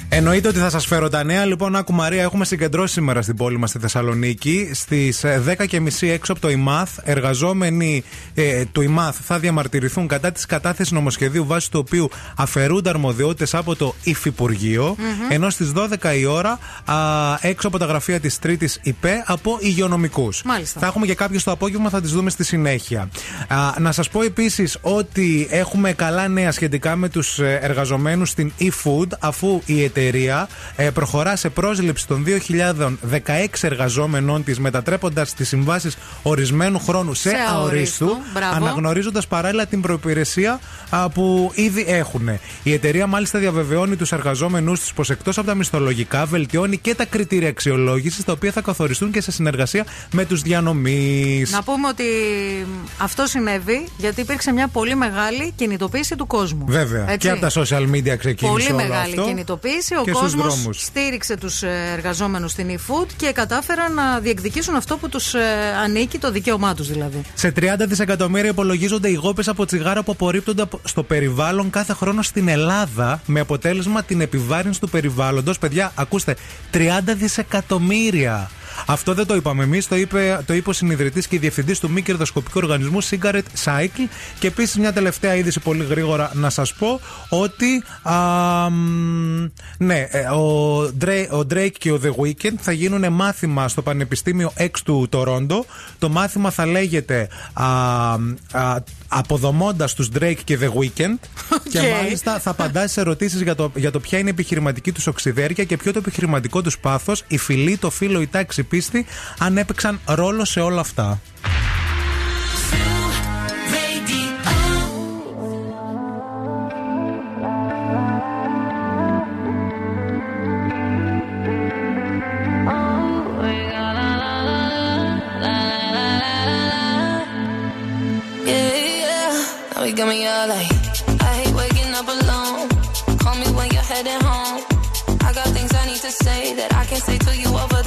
Εννοείται ότι θα σας φέρω τα νέα. Λοιπόν, άκου Μαρία, έχουμε συγκεντρώσει σήμερα στην πόλη μας στη Θεσσαλονίκη. Στις 10.30 έξω από το ΙΜΑΘ, εργαζόμενοι ε, του ΙΜΑΘ θα διαμαρτυρηθούν κατά της κατάθεσης νομοσχεδίου βάσει του οποίου αφαιρούνται αρμοδιότητες από το υφυπουργειο Ενώ στις 12 η ώρα α, έξω από τα γραφεία της Τρίτης ΙΠΕ από υγειονομικούς. Μάλιστα. Θα έχουμε και κάποιε το απόγευμα, θα τις δούμε στη συνέχεια. Α, να σας πω επίσης ότι έχουμε καλά νέα σχετικά με τους εργαζομένους στην eFood, αφού η εταιρεία ε, προχωρά σε πρόσληψη των 2.016 εργαζόμενων της, μετατρέποντας τις συμβάσεις ορισμένου χρόνου σε, Σε αορίστου. αορίστου, Μπράβο. αναγνωρίζοντας παράλληλα την προπηρεσία α, που ήδη έχουν. Η εταιρεία μάλιστα διαβεβαιώνει τους εργαζόμενου της πως εκτός από τα μισθολογικά βελτιώνει και τα κριτήρια αξιολόγησης, τα οποία θα καθοριστούν και σε συνεργασία με τους διανομής. Να πούμε ότι αυτό συνέβη γιατί υπήρξε μια πολύ μεγάλη κινητοποίηση του κόσμου. Βέβαια. Έτσι. Και από τα social media ξεκίνησε Πολύ όλο μεγάλη αυτό. κινητοποίηση. Ο και στους κόσμος δρόμους. στήριξε τους εργαζόμενους στην eFood και κατάφεραν να διεκδικήσουν αυτό που τους ανήκει, το δικαίωμά τους δηλαδή. Σε 30 δισεκατομμύρια υπολογίζονται οι γόπες από τσιγάρα που απορρίπτονται από- στο περιβάλλον κάθε χρόνο στην Ελλάδα, με αποτέλεσμα την επιβάρυνση του περιβάλλοντος. Παιδιά, ακούστε, 30 δισεκατομμύρια. Αυτό δεν το είπαμε εμείς, το είπε, το είπε ο συνειδητής και διευθυντής του μη κερδοσκοπικού οργανισμού Cigarette Cycle. Και επίσης μια τελευταία είδηση πολύ γρήγορα να σας πω ότι. α, μ, ναι, ε, ο, Drake, ο Drake και ο The Weeknd θα γίνουν μάθημα στο Πανεπιστήμιο X του Τορόντο. Το μάθημα θα λέγεται α, α, Αποδομώντας τους Drake και The Weeknd. Και μάλιστα θα απαντά σε ερωτήσεις για το, για το ποια είναι η επιχειρηματική τους οξυδέρκεια και ποιο το επιχειρηματικό τους πάθος, η φυλή, το φίλο, η τάξη, πίστη αν έπαιξαν ρόλο σε όλα αυτά. Yeah, yeah. Now you got me all like,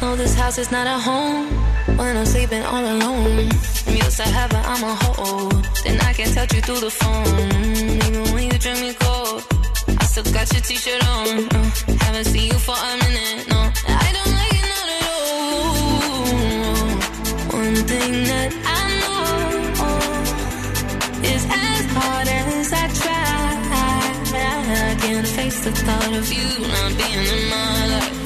No, this house is not a home when I'm sleeping all alone. I'm used to heaven, I'm a hoe. Then I can touch you through the phone. Even when you drink me cold, I still got your t-shirt on. Uh, haven't seen you for a minute, no. I don't like it not at all. One thing that I know is as hard as I try. I can't face the thought of you not being in my life.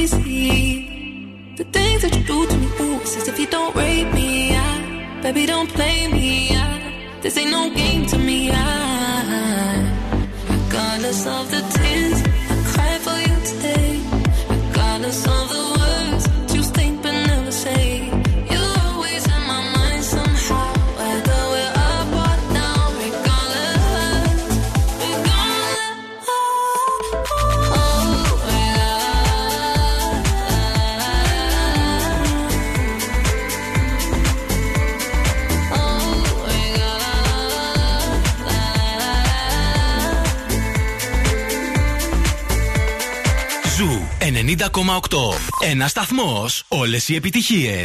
crazy? The things that you do to me, ooh, as if you don't rape me. I, baby, don't play me. I, this ain't no game to me. I, regardless of the tears Ένα σταθμό. Όλε οι επιτυχίε.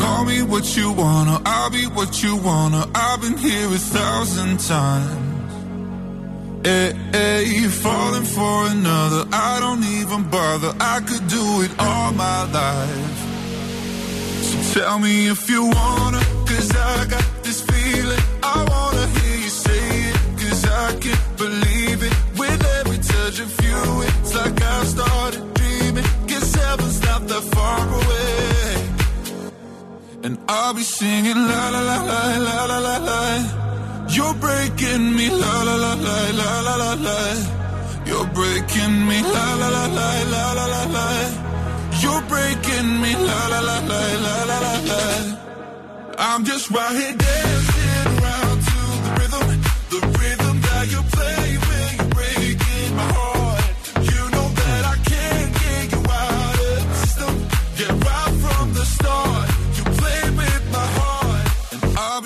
Call me what you wanna, I'll be what you wanna. I've been here a thousand times. Hey, hey, falling for another, I don't even bother. I could do it all my life. So tell me if you wanna, cause I got this feeling. I wanna hear you say it, cause I can't believe it. With every touch of it's like I've started dreaming. Cause heaven's not that far away. And I'll be singing la la la la la la la la. You're breaking me la la la la la la la la. You're breaking me la la la la la la la la. You're breaking me la la la la la la la la. I'm just right here dancing around to the rhythm, the rhythm that you play when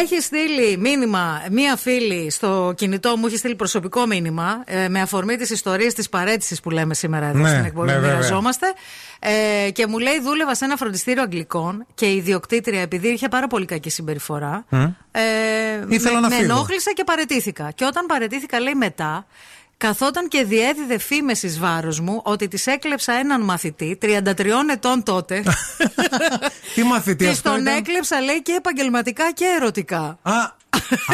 Έχει στείλει μήνυμα μία φίλη στο κινητό μου, έχει στείλει προσωπικό μήνυμα ε, με αφορμή τις ιστορίες της παρέτησης που λέμε σήμερα εδώ Ναι, στην εκπομπή. ναι, που βέβαια. μοιραζόμαστε. Ε, και μου λέει: Δούλευα σε ένα φροντιστήριο Αγγλικών και η ιδιοκτήτρια, επειδή είχε πάρα πολύ κακή συμπεριφορά, Μμ. ε, Ήθελα με, να με φύγω. ενόχλησε και παρετήθηκα. Και όταν παρετήθηκα, λέει μετά, καθόταν και διέδιδε φήμες εις βάρος μου ότι της έκλεψα έναν μαθητή, 33 ετών τότε. Τι μαθητή και αυτό τον ήταν; έκλεψα, λέει, και επαγγελματικά και ερωτικά. Α,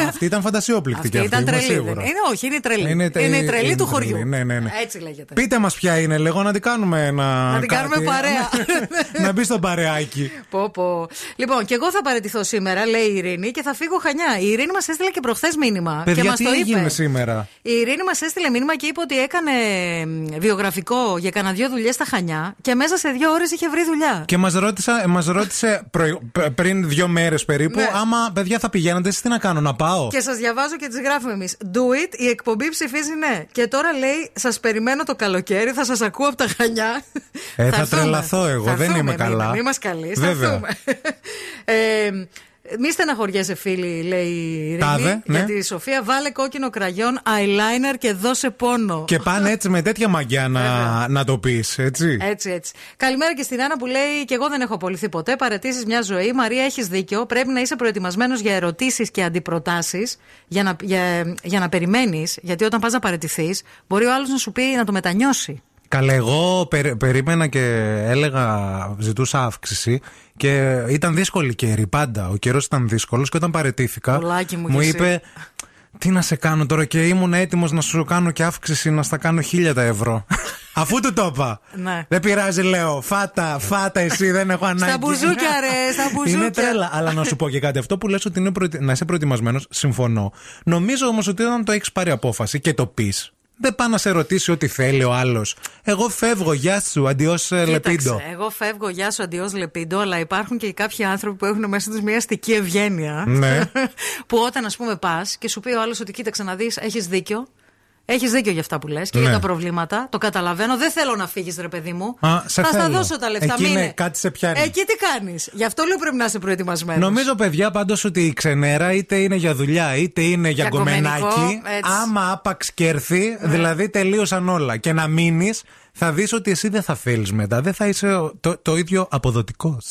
αυτή ήταν φαντασιόπληκτη Αυτή και ήταν αυτή, είμαι τρελή. δεν σίγουρο. Είναι, όχι, είναι η τρελή. Είναι Είναι, τε- η τρελή είναι του τρελή, χωριού. ναι, ναι, ναι. Έτσι λέγεται. Πείτε μας ποια είναι, λέγω να την κάνουμε ένα. Να την κάνουμε κάτι. παρέα. να μπει στο παρεάκι. Πω, πω. Λοιπόν, και εγώ θα παραιτηθώ σήμερα, λέει η Ειρήνη, και θα φύγω χανιά. Η Ειρήνη μας έστειλε και προχθές μήνυμα. και Παιδιά, μας τι το έγινε είπε. σήμερα; Η Ειρήνη μας έστειλε μήνυμα και είπε ότι έκανε μ, βιογραφικό για κανένα δυο δουλειές στα Χανιά και μέσα σε δύο ώρες είχε βρει δουλειά. Και μας μας ρώτησε προη- π- πριν δύο μέρες περίπου, Ναι. άμα παιδιά θα πηγαίνετε, εσείς τι να κάνω, να πάω. Και σας διαβάζω και τις γράφουμε εμείς. Do it, η εκπομπή ψηφίζει ναι. Και τώρα λέει, σας περιμένω το καλοκαίρι, θα σας ακούω από τα Χανιά. Ε, θα έρθουμε. τρελαθώ εγώ, Θα δεν έρθουμε, είμαι μην- καλά. Μην μας καλείς. Βέβαια. ε, μη στεναχωριέσαι, φίλοι, λέει η Ειρήνη. Τάδε, ναι. Για τη Σοφία, βάλε κόκκινο κραγιόν, eyeliner και δώσε πόνο. Και πάνε έτσι με τέτοια μαγιά να, να το πεις, έτσι. Έτσι, έτσι. Καλημέρα και στην Άννα που λέει: Και εγώ δεν έχω απολυθεί ποτέ. Παρετήσεις μια ζωή. Μαρία, έχεις δίκιο. Πρέπει να είσαι προετοιμασμένος για ερωτήσεις και αντιπροτάσεις για να, για, για να περιμένεις. Γιατί όταν πας να παρετηθείς, μπορεί ο άλλος να σου πει να το μετανιώσει. Καλά, εγώ περι- περίμενα και έλεγα, ζητούσα αύξηση και ήταν δύσκολη καιρή πάντα. Ο καιρός ήταν δύσκολος και όταν παρετήθηκα, Κολάκι μου μου κι εσύ. είπε. Τι να σε κάνω τώρα και ήμουν έτοιμος να σου κάνω και αύξηση να στα κάνω χίλια τα ευρώ. Αφού του το είπα. Ναι. Δεν πειράζει, λέω. Φάτα, φάτα εσύ, δεν έχω ανάγκη. Στα μπουζούκια, ρε, στα μπουζούκια. Είναι τρέλα. Αλλά να σου πω και κάτι. Αυτό που λες ότι είναι προετοι- να είσαι προετοιμασμένος, συμφωνώ. Νομίζω όμως ότι όταν το έχεις πάρει απόφαση και το πεις, δεν πάει να σε ρωτήσει ό,τι θέλει ο άλλος. Εγώ φεύγω, γεια σου, αντιός λεπίντο. Κοίταξε, εγώ φεύγω, γεια σου, αντιός λεπίντο, αλλά υπάρχουν και κάποιοι άνθρωποι που έχουν μέσα τους μια αστική ευγένεια. Ναι. που όταν, ας πούμε, πας και σου πει ο άλλος ότι κοίταξε να δεις, έχεις δίκιο. Έχεις δίκιο για αυτά που λες και Ναι. για τα προβλήματα. Το καταλαβαίνω. Δεν θέλω να φύγεις, ρε παιδί μου. Α, σε Θα στα θέλω. δώσω τα λεφτά. Εκεί μείνε. ναι, κάτι σε πιάνει. Εκεί τι κάνεις. Γι' αυτό λέω πρέπει να είσαι προετοιμασμένος. Νομίζω, παιδιά, πάντως ότι η ξενέρα είτε είναι για δουλειά είτε είναι για, Για κομμενικό, γκομενάκι. έτσι. Άμα άπαξ και έρθει, δηλαδή τελείωσαν όλα. Και να μείνεις, θα δεις ότι εσύ δεν θα θέλεις μετά. Δεν θα είσαι ο- το, το ίδιο αποδοτικός.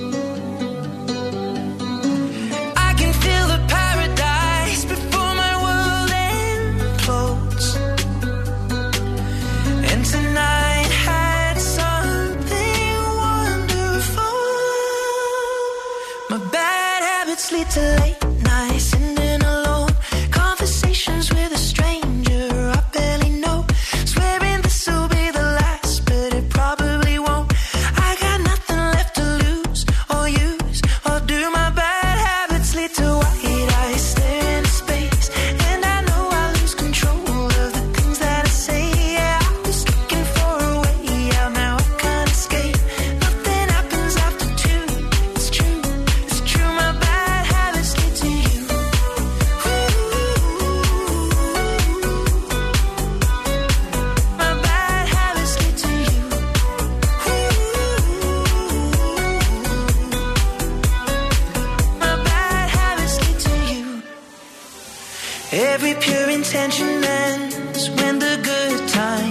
too late. Intention ends when the good times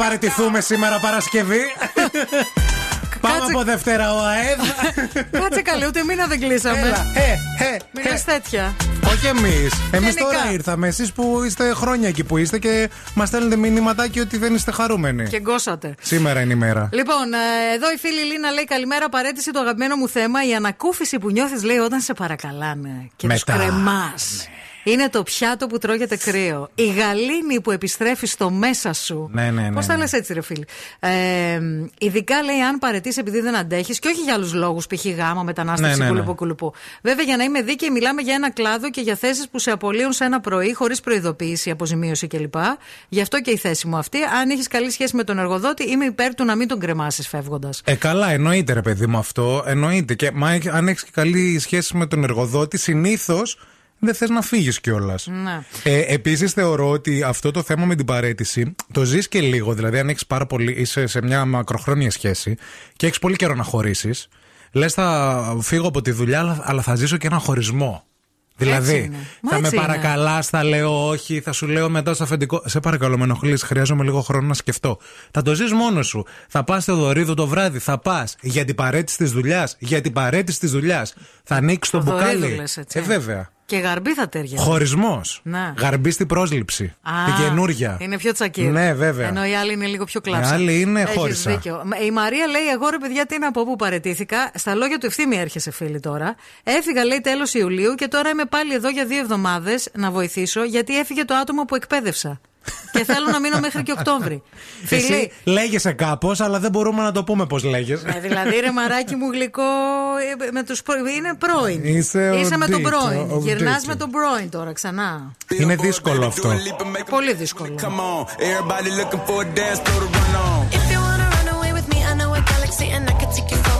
Παραιτηθούμε σήμερα Παρασκευή. Πάμε από Δευτέρα ο ΑΕΔ. Κάτσε καλή, ούτε μήνα δεν κλείσαμε. Έλα, ε, ε, Μην ε. λες τέτοια. Όχι εμείς. Εμείς Γενικά. τώρα ήρθαμε. Εσείς που είστε χρόνια εκεί που είστε και μας στέλνετε μηνύματάκι ότι δεν είστε χαρούμενοι. Και γκώσατε. Σήμερα είναι η μέρα. Λοιπόν, ε, εδώ η φίλη Λίνα λέει καλημέρα. Παρέτηση το αγαπημένο μου θέμα. Η ανακούφιση που νιώθεις, λέει, όταν σε παρακαλάνε και τους Μετά. κρεμάς. Είναι το πιάτο που τρώγεται κρύο. Η γαλήνη που επιστρέφει στο μέσα σου. Ναι, ναι, ναι, Πώς τα ναι. λες έτσι, ρε φίλη. Ε, ειδικά λέει αν παρετήσει επειδή δεν αντέχεις και όχι για άλλους λόγους, π.χ. γάμα, μετανάστευση, Ναι, ναι, ναι. κουλουπού, κουλουπού. Βέβαια, για να είμαι δίκαιη, μιλάμε για ένα κλάδο και για θέσεις που σε απολύουν σε ένα πρωί χωρίς προειδοποίηση, αποζημίωση κλπ. Γι' αυτό και η θέση μου αυτή. Αν έχεις καλή σχέση με τον εργοδότη, είμαι υπέρ του να μην τον κρεμάσεις φεύγοντας. Ε, καλά, εννοείται ρε παιδί μου αυτό. Εννοείται. Και μα, έχ- αν έχεις και καλή σχέση με τον εργοδότη, συνήθως δεν θες να φύγεις κιόλας. Ναι. Ε, Επίσης, θεωρώ ότι αυτό το θέμα με την παρέτηση το ζεις και λίγο. Δηλαδή, αν έχεις πάρα πολύ, είσαι σε μια μακροχρόνια σχέση και έχεις πολύ καιρό να χωρίσεις, λες θα φύγω από τη δουλειά, αλλά- αλλά θα ζήσω και ένα χωρισμό. Δηλαδή, είναι. Μα θα με έτσι είναι. παρακαλάς, θα λέω όχι, θα σου λέω μετά στο αφεντικό. Σε παρακαλώ, με ενοχλείς, χρειάζομαι λίγο χρόνο να σκεφτώ. Θα το ζεις μόνος σου. Θα πας στο δωρίδο το βράδυ, θα πας για την παρέτηση της δουλειάς. Για την παρέτηση της δουλειάς. Θα ανοίξεις το, Το δωρίδο μπουκάλι. λες, έτσι. Ε, βέβαια. Και γαρμπή θα τέριαζε. Χωρισμός. Ναι. Γαρμπή στην πρόσληψη. Α, Την καινούρια. Είναι πιο τσακίρ. Ναι, βέβαια. Ενώ η άλλη είναι λίγο πιο κλάψα. Η άλλη είναι Έχεις χώρισα. δίκιο. Μα, Η Μαρία λέει: Εγώ ρε παιδιά, τι να πω που παρετήθηκα; Στα λόγια του ευθύμη έρχεσαι, φίλη τώρα. Έφυγα, λέει, τέλος Ιουλίου και τώρα είμαι πάλι εδώ για δύο εβδομάδες να βοηθήσω γιατί έφυγε το άτομο που εκπαίδευσα. Και θέλω να μείνω μέχρι και Οκτώβρη. Φίλοι, Εσύ λέγεσαι κάπως, αλλά δεν μπορούμε να το πούμε πώς λέγεσαι. ε, δηλαδή ρε μαράκι μου γλυκό ε, με τους, προ- είναι πρώην. Είσαι ο με τον Ντίτο, πρώην. ο Γυρνάς Ντίτο. με τον πρώην τώρα ξανά. Είναι δύσκολο αυτό. Πολύ δύσκολο. Come on, everybody looking for a dance floor to run on. If you wanna run away with me, I know a galaxy and I can take you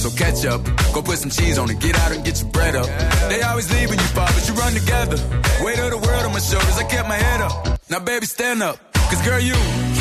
So catch up, go put some cheese on it, get out and get your bread up. They always when you fall, but you run together. Weight of the world on my shoulders, I kept my head up. Now, baby, stand up. Cause, girl, you.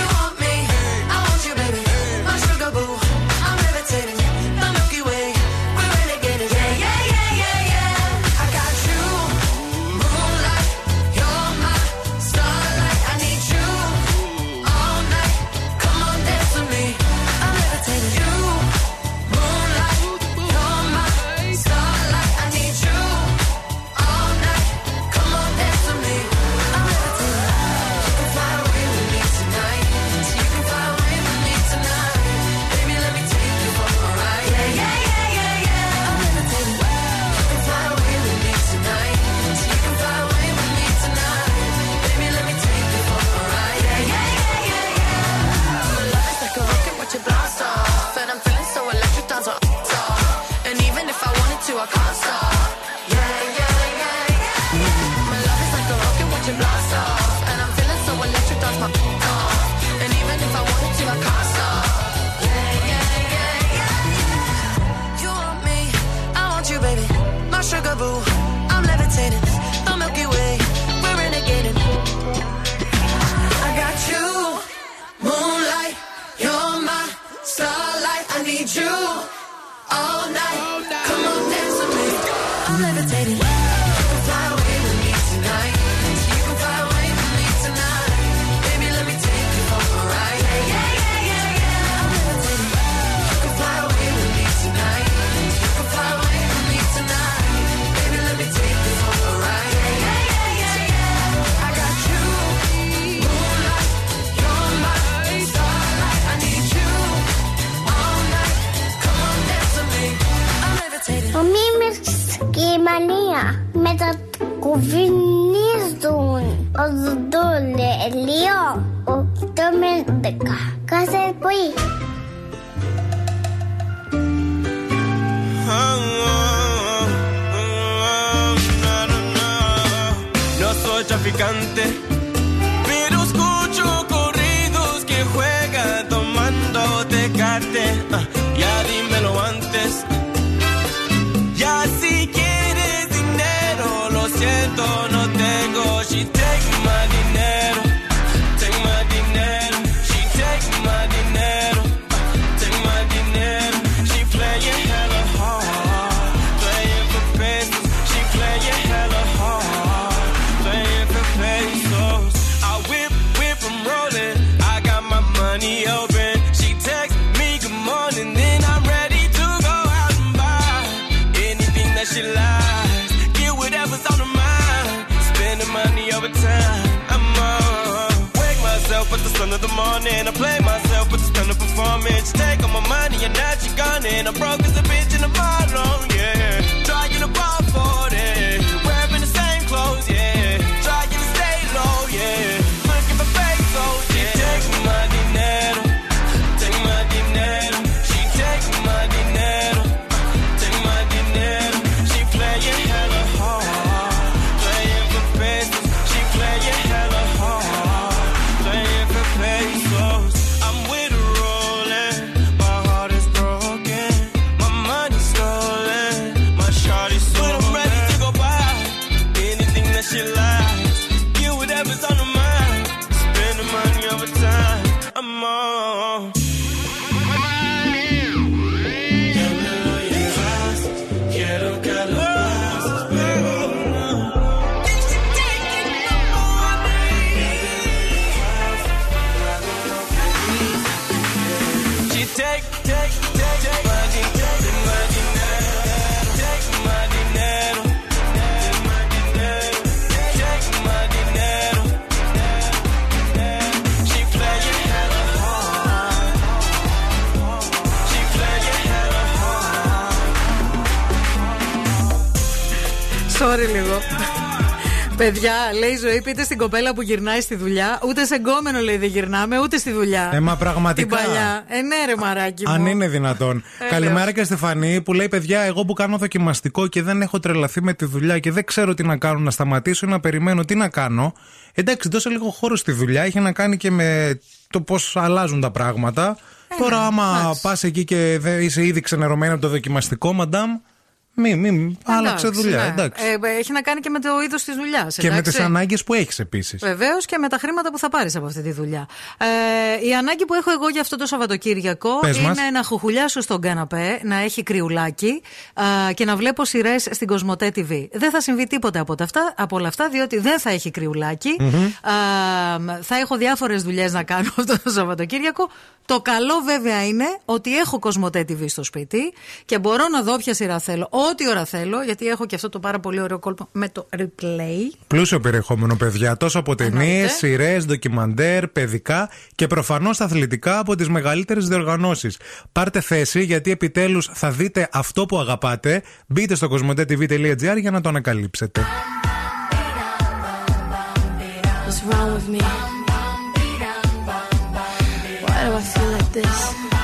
Παιδιά, λέει η ζωή, πείτε στην κοπέλα που γυρνάει στη δουλειά. Ούτε σε γκόμενο λέει δεν γυρνάμε, ούτε στη δουλειά. Ε, μα πραγματικά. Την παλιά. Ε, ναι, ρε μαράκι μου. Αν είναι δυνατόν. Ε, Καλημέρα λέω. και Στεφανή που λέει: Παιδιά, εγώ που κάνω δοκιμαστικό και δεν έχω τρελαθεί με τη δουλειά και δεν ξέρω τι να κάνω, να σταματήσω ή να περιμένω τι να κάνω. Εντάξει, δώσε λίγο χώρο στη δουλειά. Έχει να κάνει και με το πώς αλλάζουν τα πράγματα. Τώρα, άμα πας εκεί και δεν είσαι ήδη ξενερωμένη από το δοκιμαστικό, μαντάμ, μη, μη, άλλαξε Εντάξει, δουλειά. ναι. Εντάξει. Ε, έχει να κάνει και με το είδος της δουλειάς. και με τις ανάγκες που έχεις επίσης. Βεβαίως και με τα χρήματα που θα πάρεις από αυτή τη δουλειά. Ε, η ανάγκη που έχω εγώ για αυτό το Σαββατοκύριακο Πες είναι μας. να χουχουλιάσω στον καναπέ, να έχει κρυουλάκι α, και να βλέπω σειρές στην Κοσμοτέ TV. Δεν θα συμβεί τίποτα από, τα αυτά, από όλα αυτά, διότι δεν θα έχει κρυουλάκι. Μμμ. Α, θα έχω διάφορες δουλειές να κάνω αυτό το Σαββατοκύριακο. Το καλό βέβαια είναι ότι έχω Κοσμοτέ TV στο σπίτι και μπορώ να δω όποια σειρά θέλω, ό,τι ώρα θέλω, γιατί έχω και αυτό το πάρα πολύ ωραίο κόλπο με το replay. Πλούσιο περιεχόμενο, παιδιά. Τόσο από ταινίε, σειρές, ντοκιμαντέρ, παιδικά και προφανώς αθλητικά από τις μεγαλύτερες διοργανώσεις. Πάρτε θέση γιατί επιτέλους θα δείτε αυτό που αγαπάτε. Μπείτε στο κοσμοτέ.tv.gr για να το ανακαλύψετε. What's wrong with me? Why do I feel like this?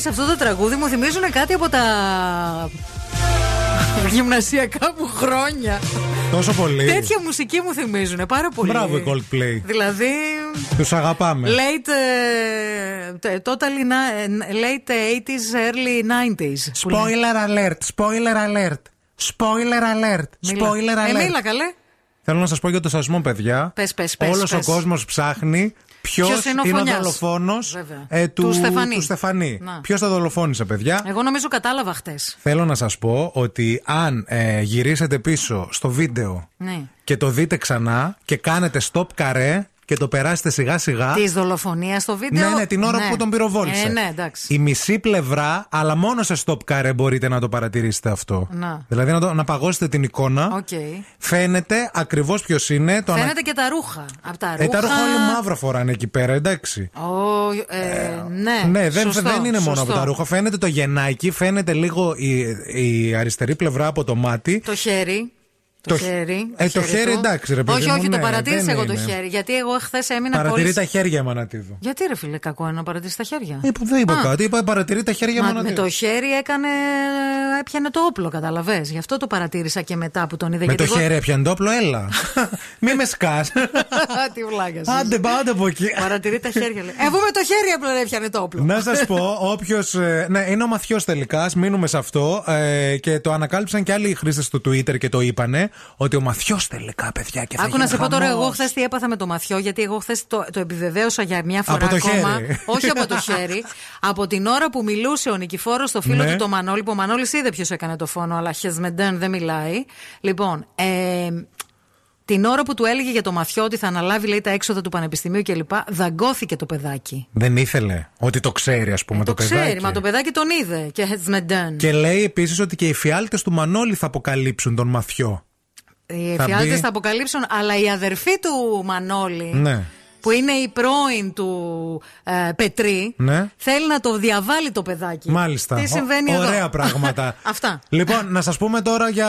Coldplay σε αυτό το τραγούδι μου θυμίζουν κάτι από τα γυμνασιακά μου χρόνια. Τόσο πολύ. Τέτοια μουσική μου θυμίζουν πάρα πολύ. Μπράβο, οι Coldplay. Δηλαδή. Τους αγαπάμε. Late, ε, totally na- ε, late 80s, early 90s. που λένε. Spoiler alert, spoiler alert. Spoiler alert. Μίλα. Spoiler Ε, alert. μίλα καλέ. Θέλω να σας πω για το σασμό, παιδιά. Πες, πες, πες, Όλος ο πες. κόσμος ψάχνει ποιος Ποιος είναι ο είναι ο φονιάς; δολοφόνος Βέβαια. του, Του Στεφανή. του Στεφανή. Να. Ποιος τα δολοφόνησε, παιδιά; Εγώ νομίζω κατάλαβα χτες. Θέλω να σας πω ότι αν ε, γυρίσετε πίσω στο βίντεο Ναι. και το δείτε ξανά και κάνετε stop καρέ και το περάσετε σιγά σιγά. Της δολοφονίας στο βίντεο. Ναι, ναι, την ώρα Ναι. που τον πυροβόλησε. Ε, ναι, εντάξει. Η μισή πλευρά, αλλά μόνο σε stop καρέ μπορείτε να το παρατηρήσετε αυτό. Να. Δηλαδή να, το, να παγώσετε την εικόνα. Οκ. Φαίνεται ακριβώς ποιος είναι. Το ανα- Φαίνεται και τα ρούχα. Από τα ρούχα. Ε, τα ρούχα όλοι μαύρο φοράνε εκεί πέρα, εντάξει. Ω, ε, ναι, ναι, δεν, σωστό, δεν είναι μόνο σωστό. από τα ρούχα. Φαίνεται το γεννάκι, φαίνεται λίγο η, η αριστερή πλευρά από το μάτι. Το χέρι. Το, Το- χέρι. ε, το χέρι, του. εντάξει, ρε παιδί Όχι, μου, όχι, το ναι, παρατήρησα δεν εγώ το είναι. χέρι. Γιατί εγώ χθες έμεινα Παρατηρεί πολύ. τα χέρια Μανατίδου. Γιατί ρε φίλε, κακό είναι να παρατηρήσει τα χέρια; Ε, που δεν είπα Α. κάτι, είπα παρατηρεί τα χέρια Μα με Μανατίδου. το χέρι έκανε. έπιανε το όπλο, καταλαβέ. Γι' αυτό το παρατήρησα και μετά που τον είδα. Με το γιατί εγώ- χέρι έπιανε το όπλο, έλα. Μη με σκάς. Τι βλάκα. Άντε, πάτε από εκεί. Παρατηρεί τα χέρια. λέει. Εγώ με το χέρι απλά έπιανε το όπλο. Να σας πω, όποιος. ναι, είναι ο μαθιός τελικά. Ας μείνουμε σε αυτό. Ε, και το ανακάλυψαν και άλλοι χρήστες του Twitter και το είπανε. Ότι ο Μαθιός τελικά, παιδιά, και θα Άκου να γίνει σε πω τώρα, χαμός. εγώ χθες τι έπαθα με το μαθιό, γιατί εγώ χθες το, το επιβεβαίωσα για μια φορά Από το ακόμα. χέρι. Όχι από το χέρι. από την ώρα που μιλούσε ο Νικηφόρος στο φίλο Ναι. του το Μανώλη, που ο Μανώλης είδε ποιος έκανε το φόνο, αλλά χεσμεντέν δεν μιλάει. Λοιπόν, ε, την ώρα που του έλεγε για το μαθιό ότι θα αναλάβει λέει, τα έξοδα του πανεπιστημίου κλπ. Δαγκώθηκε το παιδάκι. Δεν ήθελε ότι το ξέρει, ας πούμε, το, το παιδάκι. ξέρει, μα το παιδάκι τον είδε. Και χεσμεντέν. Και λέει επίσης ότι και οι φιάλτες του Μανώλη θα αποκαλύψουν τον Μαθιό. Οι θα εφιάλτες μπει- θα αποκαλύψουν, αλλά η αδερφή του Μανώλη. Ναι. Που είναι η πρώην του ε, Πετρή, Ναι. θέλει να το διαβάλει το παιδάκι. Μάλιστα. Τι συμβαίνει Ω- εδώ; Ωραία πράγματα. Αυτά. Λοιπόν, να σας πούμε τώρα για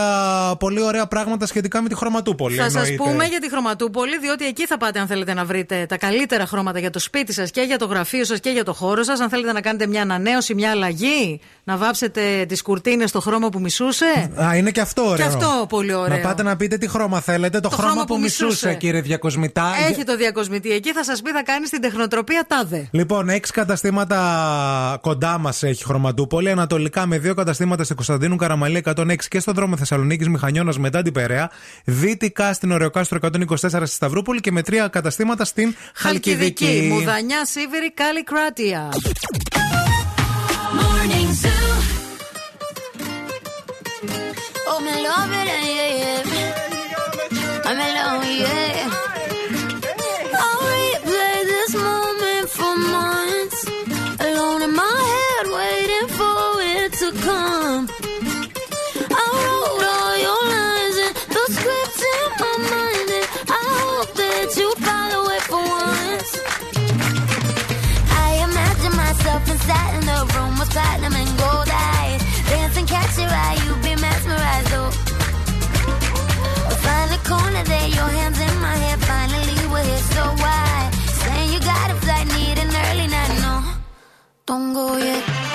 πολύ ωραία πράγματα σχετικά με τη χρωματούπολη. Θα σας εννοείται. πούμε για τη χρωματούπολη, διότι εκεί θα πάτε αν θέλετε να βρείτε τα καλύτερα χρώματα για το σπίτι σας και για το γραφείο σας και για το χώρο σας. Αν θέλετε να κάνετε μια ανανέωση, μια αλλαγή, να βάψετε τις κουρτίνες στο χρώμα που μισούσε. Α, είναι και αυτό ωραίο. Και αυτό πολύ ωραίο. Να πάτε να πείτε τι χρώμα θέλετε. Το, χρώμα, που μισούσε, μισούσε. κύριε Διακοσμητά. Έχει το διακοσμητή εκεί, θα σας πει θα κάνει την τεχνοτροπία τάδε. Λοιπόν, έξι καταστήματα κοντά μας έχει χρωματούπολη. Ανατολικά με δύο καταστήματα στην Κωνσταντίνου Καραμαλή 106 και στον δρόμο Θεσσαλονίκης Μηχανιώνας μετά την Περαία. Δυτικά στην Ωρεοκάστρο 124 στη Σταυρούπολη και με τρία καταστήματα στην Χαλκιδική. Χαλκιδική. Μουδανιά, Σίβηρη, Κάλι Κράτια. Morning Zoo. Oh, me love it, yeah, yeah. I'm alone, yeah. Don't go yet.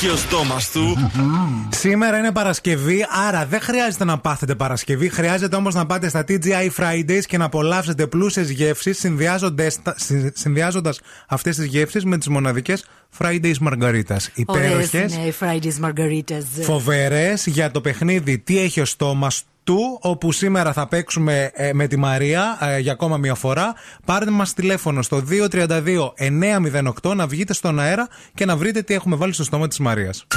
Τι έχει ο στόμα του. Σήμερα είναι Παρασκευή, άρα δεν χρειάζεται να πάθετε Παρασκευή. Χρειάζεται όμως να πάτε στα TGI Fridays και να απολαύσετε πλούσιες γεύσεις, συνδυάζοντας αυτές τις γεύσεις με τις μοναδικές Fridays Margaritas. Ωραίες Υπέροχες, είναι οι Fridays Margaritas. φοβερές για το παιχνίδι Τι έχει ο στόμας του, όπου σήμερα θα παίξουμε ε, με τη Μαρία ε, για ακόμα μια φορά. Πάρτε μας τηλέφωνο στο 232-908 να βγείτε στον αέρα και να βρείτε τι έχουμε βάλει στο στόμα της Μαρίας. Call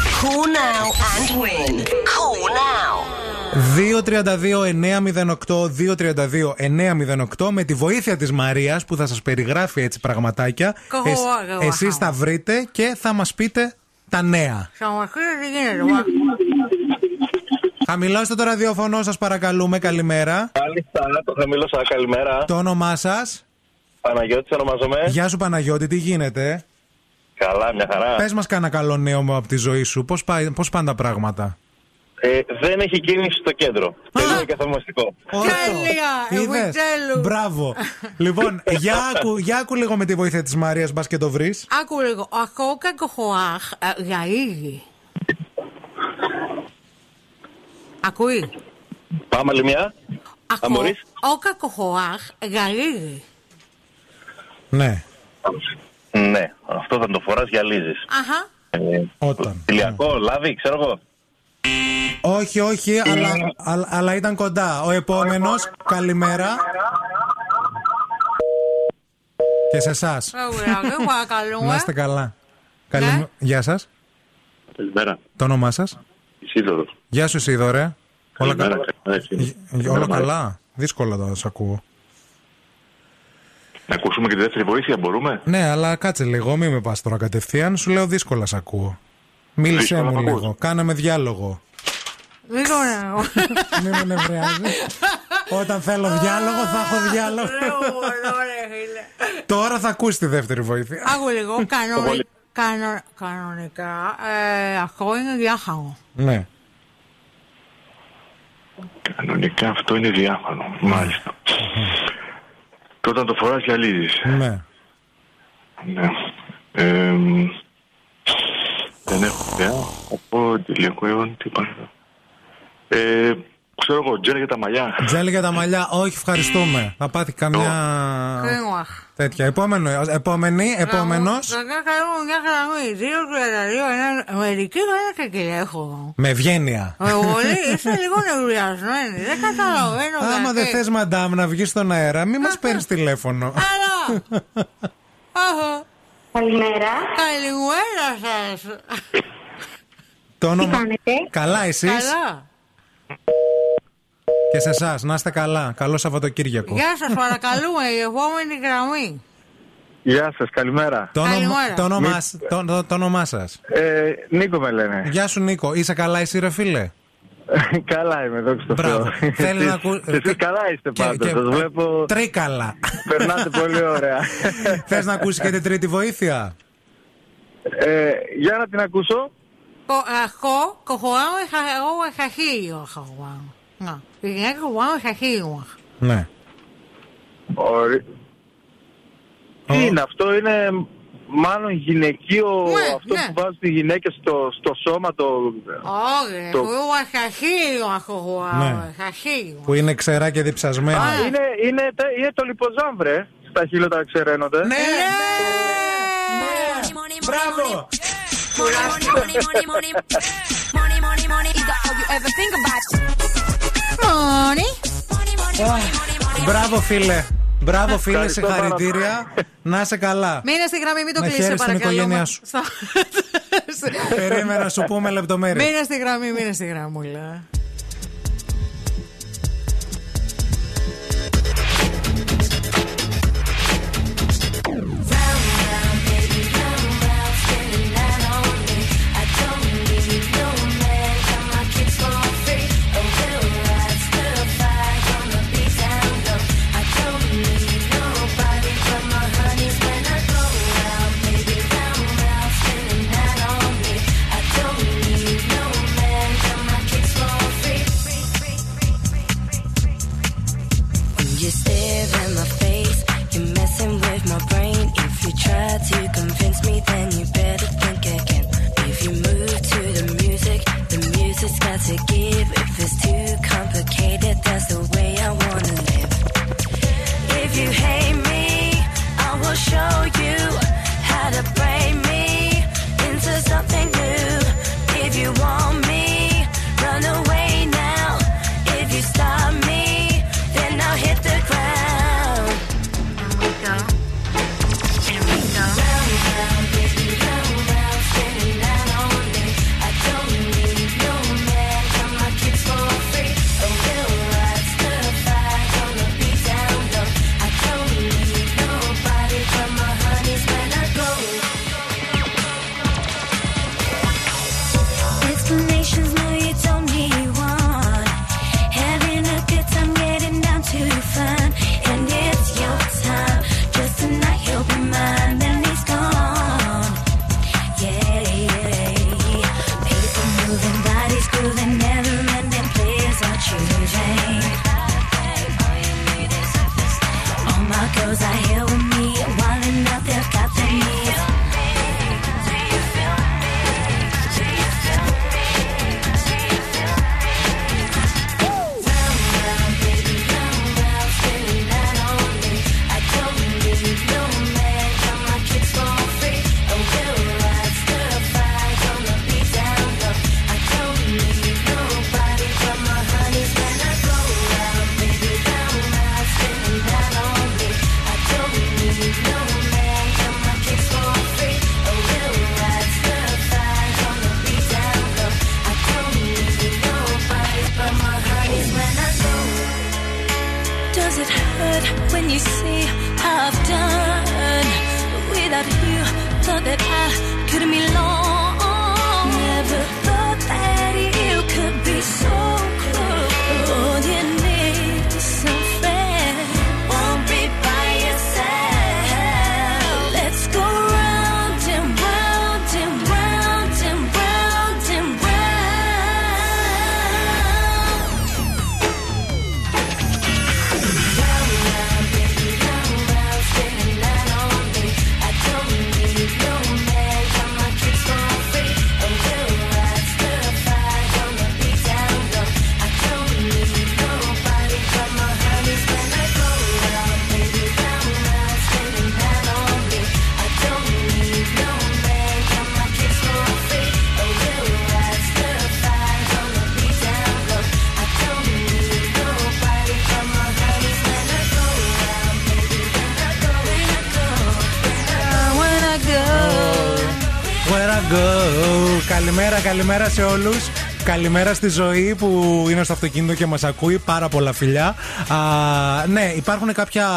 now and win. Call now. 232-908, 232-908 με τη βοήθεια της Μαρίας που θα σας περιγράφει έτσι πραγματάκια. Κοχο, Εσ- αγα, εσείς θα βρείτε και θα μας πείτε τα νέα. Χαμαχτήρι τι γίνεται. μα. Χαμηλώστε το ραδιοφωνό σας παρακαλούμε, καλημέρα. Μάλιστα, το χαμηλώσα. Καλημέρα. Το όνομά σας; Παναγιώτης ονομάζομαι. Γεια σου Παναγιώτη, τι γίνεται; Καλά, μια χαρά. Πες μας κάνα καλό νέο μου από τη ζωή σου. Πώς πώς πάνε τα πράγματα; Ε, δεν έχει κίνηση στο κέντρο. Τελείω και θαυμαστικό. Τέλεια! Είδες; Επιτέλου. Μπράβο. λοιπόν, για άκου, για άκου λίγο με τη βοήθεια της Μαρίας, μπας και το βρεις. Άκου λίγο. Ακούω κακοχοάχ γαΐγι. Ακούει; Πάμε άλλη μια. Αν Ακούω μπορείς. ο κακοχοάχ γαΐγι. Ναι. Ναι, αυτό θα το φοράς γυαλίζεις. Αχα. Ε, Όταν. Ηλιακό, λάδι, ξέρω εγώ. Όχι, όχι, αλλά, αλλά, αλλά ήταν κοντά. Ο επόμενος, καλημέρα. Και σε εσάς. Ωραία, παρακαλούμε. Να είστε καλά. Καλη... Ναι. Γεια σας. Καλημέρα. Το όνομά σας. Ισίδωρο. Γεια σου, Σίδωρε. Όλα, κα... Καλημέρα. Γ- όλα καλά; Δύσκολα τα σ' ακούω. Να ακούσουμε και τη δεύτερη βοήθεια, μπορούμε; Ναι, αλλά κάτσε λίγο, μην με πας τώρα κατευθείαν. Σου λέω δύσκολα σ' ακούω. Μίλησέ Δύσκολα μου μ' ακούς. λίγο. Κάναμε διάλογο. Δεν ξέρω. Μην με νευριάζει. Όταν θέλω διάλογο, θα έχω διάλογο. Τώρα θα ακούσεις τη δεύτερη βοήθεια. Άκου λίγο. κανονι- κανο- Κανονικά, ε, αυτό είναι διάχαρο. Ναι. Κανονικά αυτό είναι διάφανο. Μάλιστα. Και όταν το φοράς γυαλίζει. Ναι. Ναι. Ε, δεν έχω ιδέα. Από ηλιακό αιώνα, τι υπάρχει. Ε, ξέρω εγώ, τζέλ για τα μαλλιά. Τζέλι για τα μαλλιά, όχι, ευχαριστούμε. Θα πάθει καμιά Κρίμα. τέτοια. Επόμενο, επόμενη, επόμενος. Κακά κάνουμε μια γραμμή. Δύο τριανταδύο, ένα. Μερικοί δεν είναι και έχω. Με ευγένεια. Εγώ είστε λίγο νευριασμένοι. Δεν καταλαβαίνω. Άμα δεν γιατί. θες, μαντάμ, να βγεις στον αέρα, μην μας παίρνεις τηλέφωνο. Αλλά. Αχα. Καλημέρα. Καλημέρα σας. Το όνομα. κάνετε; Καλά, εσείς; Καλά. Και σε εσάς, να είστε καλά. Καλό Σαββατοκύριακο. Γεια σας, παρακαλούμε, η επόμενη γραμμή. Γεια σας, καλημέρα. Το, όνομα, Καλημέρα. το, όνομά, σ- το, το, το όνομά σας. Ε, Νίκο με λένε. Γεια σου, Νίκο. Είσαι καλά, εσύ, ρε φίλε; καλά είμαι, δόξα τω Μπράβο. Θεώ. Θέλει να Εσείς- ακού- Εσείς καλά είστε Και- πάντως, και- σας βλέπω, Τρίκαλα. περνάτε πολύ ωραία. Θες να ακούσεις και την τρίτη βοήθεια; Ε, για να την ακούσω. Αυτό, κοχωάω, εγώ εχαχείο. Να, η γυναίκα κοχωάω εχαχείο. Ναι. Ωρι- Τι είναι αυτό, είναι μάλλον γυναικείο Ναι, αυτό ναι. που βάζουν οι γυναίκες στο, στο σώμα το... Όχι, Το- εγώ εχαχείο, κοχωάω, Ναι. εχαχείο. Που είναι ξερά και διψασμένα. Α, είναι, είναι, τα- είναι το λιποζάμβρε, στα χείλωτα ξεραίνονται. Ναι, Μπράβο! Μόνη. Μπράβο, φίλε. Μπράβο, φίλε, Ευχαριστώ συγχαρητήρια. Να είσαι καλά. Μείνε στη γραμμή, μην το Να κλείσει, χαίρεσαι την παρακαλώ. οικογένειά σου. Στα- Περίμενα να σου πούμε λεπτομέρειες. Μείνε στη γραμμή, μείνε στη γραμμούλα. Try to convince me, then you better think again. If you move to the music, the music's got to give. If Καλημέρα, καλημέρα σε όλους. Καλημέρα στη ζωή που είναι στο αυτοκίνητο και μας ακούει. Πάρα πολλά φιλιά. Α, ναι, υπάρχουν κάποια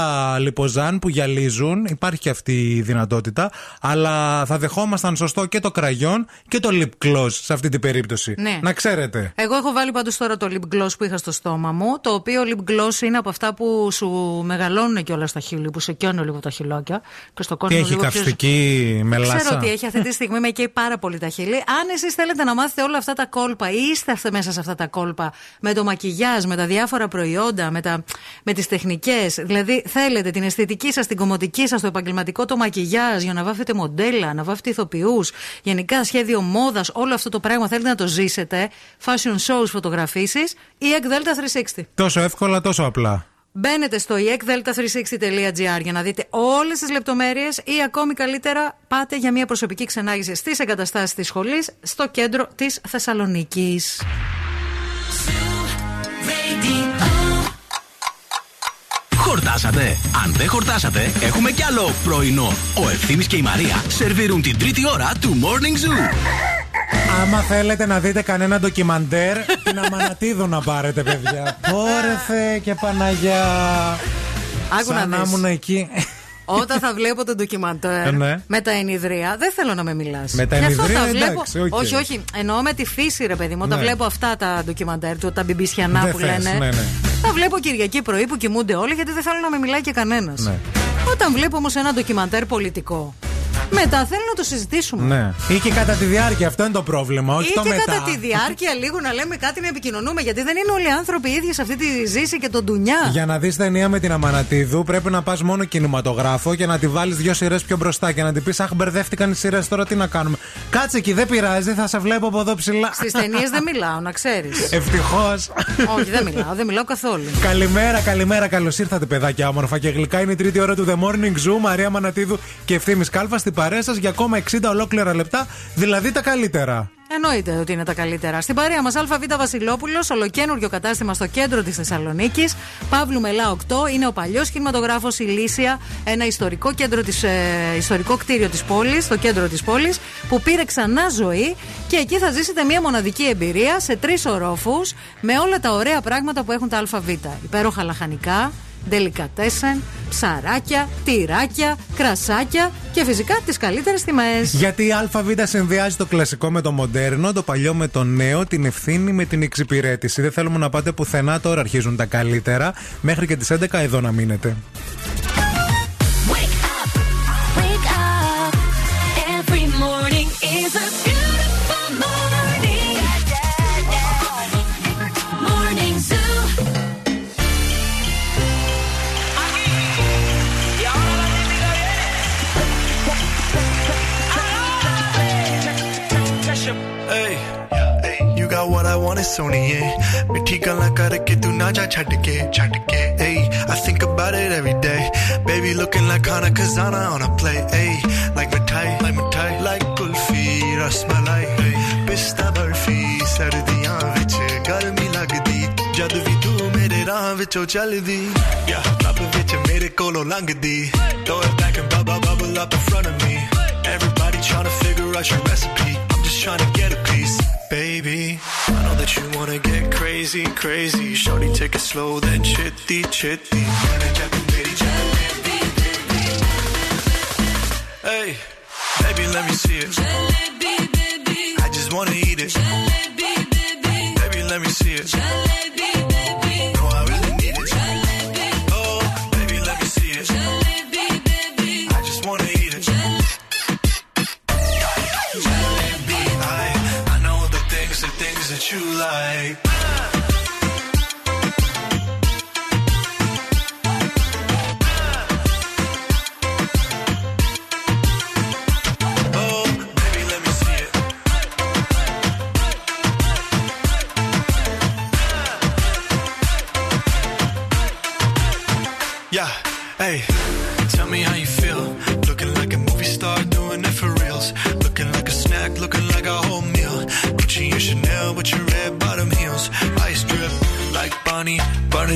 λιποζάν που γυαλίζουν. Υπάρχει και αυτή η δυνατότητα. Αλλά θα δεχόμασταν σωστό και το κραγιόν και το lip gloss σε αυτή την περίπτωση. Ναι. Να ξέρετε. Εγώ έχω βάλει πάντως τώρα το lip gloss που είχα στο στόμα μου. Το οποίο lip gloss είναι από αυτά που σου μεγαλώνουν και όλα στα χείλη, που σε καίνουν λίγο τα χειλάκια. Και στο Τι κόσμο έχει λίγο πιο- καυστική μελάσα; Ξέρω ότι έχει αυτή τη στιγμή, με καίει πάρα πολύ τα χείλη. Αν εσείς θέλετε να μάθετε όλα αυτά τα κόλπα ή είστε αυτέ- μέσα σε αυτά τα κόλπα με το μακιγιάζ, με τα διάφορα προϊόντα, με, τα, με τις τεχνικές, δηλαδή θέλετε την αισθητική σας, την κομμωτική σας, το επαγγελματικό το μακιγιάζ για να βάφετε μοντέλα, να βάφετε ηθοποιούς, γενικά σχέδιο μόδας, όλο αυτό το πράγμα θέλετε να το ζήσετε, fashion shows, φωτογραφίσεις ή Delta 360. Τόσο εύκολα, τόσο απλά. Μπαίνετε στο ekdelta360.gr για να δείτε όλες τις λεπτομέρειες ή ακόμη καλύτερα πάτε για μια προσωπική ξενάγηση στις εγκαταστάσεις της σχολής στο κέντρο της Θεσσαλονίκης. Χορτάσατε. Αν δεν χορτάσατε, έχουμε κι άλλο πρωινό. Ο Ευθύμης και η Μαρία σερβίρουν την τρίτη ώρα του Morning Zoo. Άμα θέλετε να δείτε κανένα ντοκιμαντέρ, την Αμανατίδου να πάρετε, παιδιά. Πω ρε Θεέ και Παναγιά. Άκου να Σαν να δεις. ήμουν εκεί. Όταν θα βλέπω το ντοκιμαντέρ Ναι. με τα ενυδρεία, δεν θέλω να με μιλάς. Με τα ενυδρεία, εντάξει, οκ. Όχι, όχι. Εννοώ με τη φύση, ρε παιδί μου. Όταν Ναι. βλέπω αυτά τα ντοκιμαντέρ του, τα μπιμπισιανά Δεν που θες, λένε. ναι, ναι. Τα βλέπω Κυριακή πρωί που κοιμούνται όλοι γιατί δεν θέλω να με μιλάει και κανένας. Ναι. Όταν βλέπω όμως ένα ντοκιμαντέρ πολιτικό, μετά θέλω να το συζητήσουμε. Ναι. Ή και κατά τη διάρκεια, αυτό είναι το πρόβλημα. Όχι Ή το και μετά. κατά τη διάρκεια λίγο να λέμε κάτι να επικοινωνούμε. Γιατί δεν είναι όλοι οι άνθρωποι οι ίδιοι σε αυτή τη ζήση και τον ντουνιά. Για να δεις ταινία με την Αμανατίδου, πρέπει να πας μόνο κινηματογράφο και να τη βάλεις δύο σειρές πιο μπροστά και να την πεις Αχ, μπερδεύτηκαν οι σειρές τώρα, τι να κάνουμε. Κάτσε εκεί, δεν πειράζει, θα σε βλέπω από εδώ ψηλά. Στις ταινίες δεν μιλάω, να ξέρεις. Ευτυχώς. Όχι, δεν μιλάω, δεν μιλάω καθόλου. Καλημέρα, καλημέρα, καλώς ήρθατε, παιδάκια όμορφα και γλυκά. Είναι η τρίτη ώρα του The Morning Zoo. Μαρία Μανατίδου και ευθύνη Κάλφα στην παρέα σας για ακόμα 60 ολόκληρα λεπτά, δηλαδή τα καλύτερα. Εννοείται ότι είναι τα καλύτερα. Στην παρέα μας, ΑΒ Βασιλόπουλος, ολοκένουργιο κατάστημα στο κέντρο της Θεσσαλονίκης. Παύλου Μελά 8, είναι ο παλιός κινηματογράφος Ηλίσια, ένα ιστορικό, κέντρο της, ε, ιστορικό κτίριο της πόλης, στο κέντρο της πόλης, που πήρε ξανά ζωή και εκεί θα ζήσετε μια μοναδική εμπειρία σε τρεις ορόφους με όλα τα ωραία πράγματα που έχουν τα ΑΒ. Υπέροχα λαχανικά, ντελικατέσεν, ψαράκια, τυράκια, κρασάκια και φυσικά τις καλύτερες τιμές. Γιατί η ΑΒ συνδυάζει το κλασικό με το μοντέρνο, το παλιό με το νέο, την ευθύνη με την εξυπηρέτηση. Δεν θέλουμε να πάτε πουθενά, τώρα αρχίζουν τα καλύτερα. Μέχρι και τις 11 εδώ να μείνετε. Wake up. Every morning is a want ਸੋਣੀਏ ਮਿੱਠੀ ਗੱਲਾਂ ਕਰਕੇ ਤੂੰ ਨਾ ਜਾ ਛੱਡ ਕੇ ਛੱਡ ਕੇ ey I think about it every day baby looking like Hana Kazana on a play ey like mithai like mithai like kulfi rasmalai pista barfi ਸਰਦੀਆਂ ਵਿੱਚ ਗਰਮੀ ਲੱਗਦੀ ਜਦ ਵੀ ਤੂੰ ਮੇਰੇ ਰਾਹ ਵਿੱਚੋਂ ਚੱਲਦੀ yeah ਰੱਬ ਵਿੱਚ ਮੇਰੇ ਕੋਲੋਂ ਲੰਘਦੀ throw it back and bubble bubble up in front of me everybody trying to figure out your recipe I'm just trying to get a you wanna get crazy crazy shorty take it slow then chitty chitty Hey, baby, let me see it. I just wanna eat it. Baby, let me see it. You like.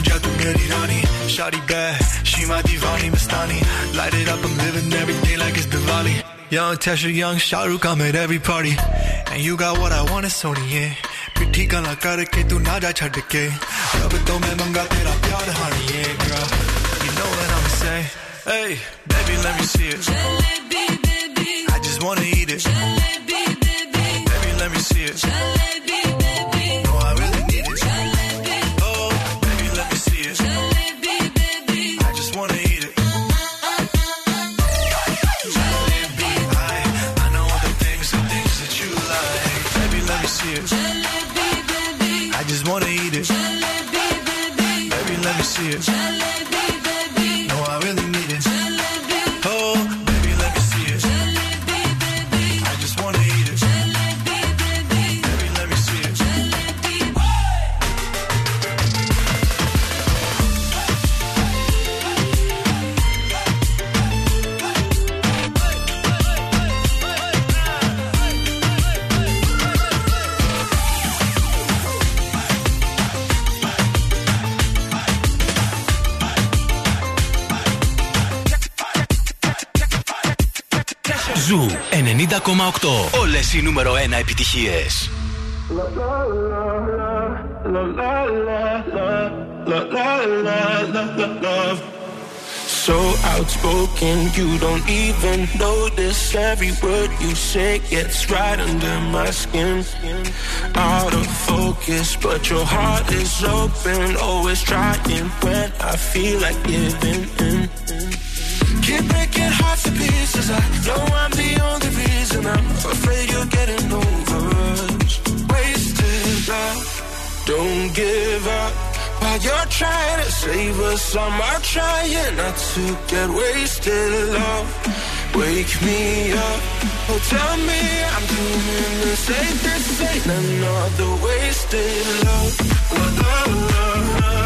क्या तू मेरी रानी शादी bad. She my divani mastani light it up I'm living every day like it's Diwali. Young Tasha young Shahrukh I'm at every party. And you got what I want it's Sony yeah. पिट्ठी गला करके तू ना जा ke. के रब main मैं tera तेरा प्यार yeah, girl. You know what I'ma say. hey baby let me see it. Jalebi, baby. I just wanna eat it. Jalebi, baby. Baby let me see it. Jalebi, me see I just wanna eat it. Baby. Let me see it. No, Όλες οι νούμερο 1 επιτυχίες. So outspoken, you don't even notice every word you say gets right under my skin. Out of focus, but your heart is open, always trying when I feel like giving in. Keep breaking hearts to pieces. I know I'm the only reason. I'm afraid you're getting over us. Wasted love. Don't give up. While you're trying to save us, I'm not trying not to get wasted love. Wake me up. Oh, tell me I'm doing the. This ain't another wasted love. Love, love, love,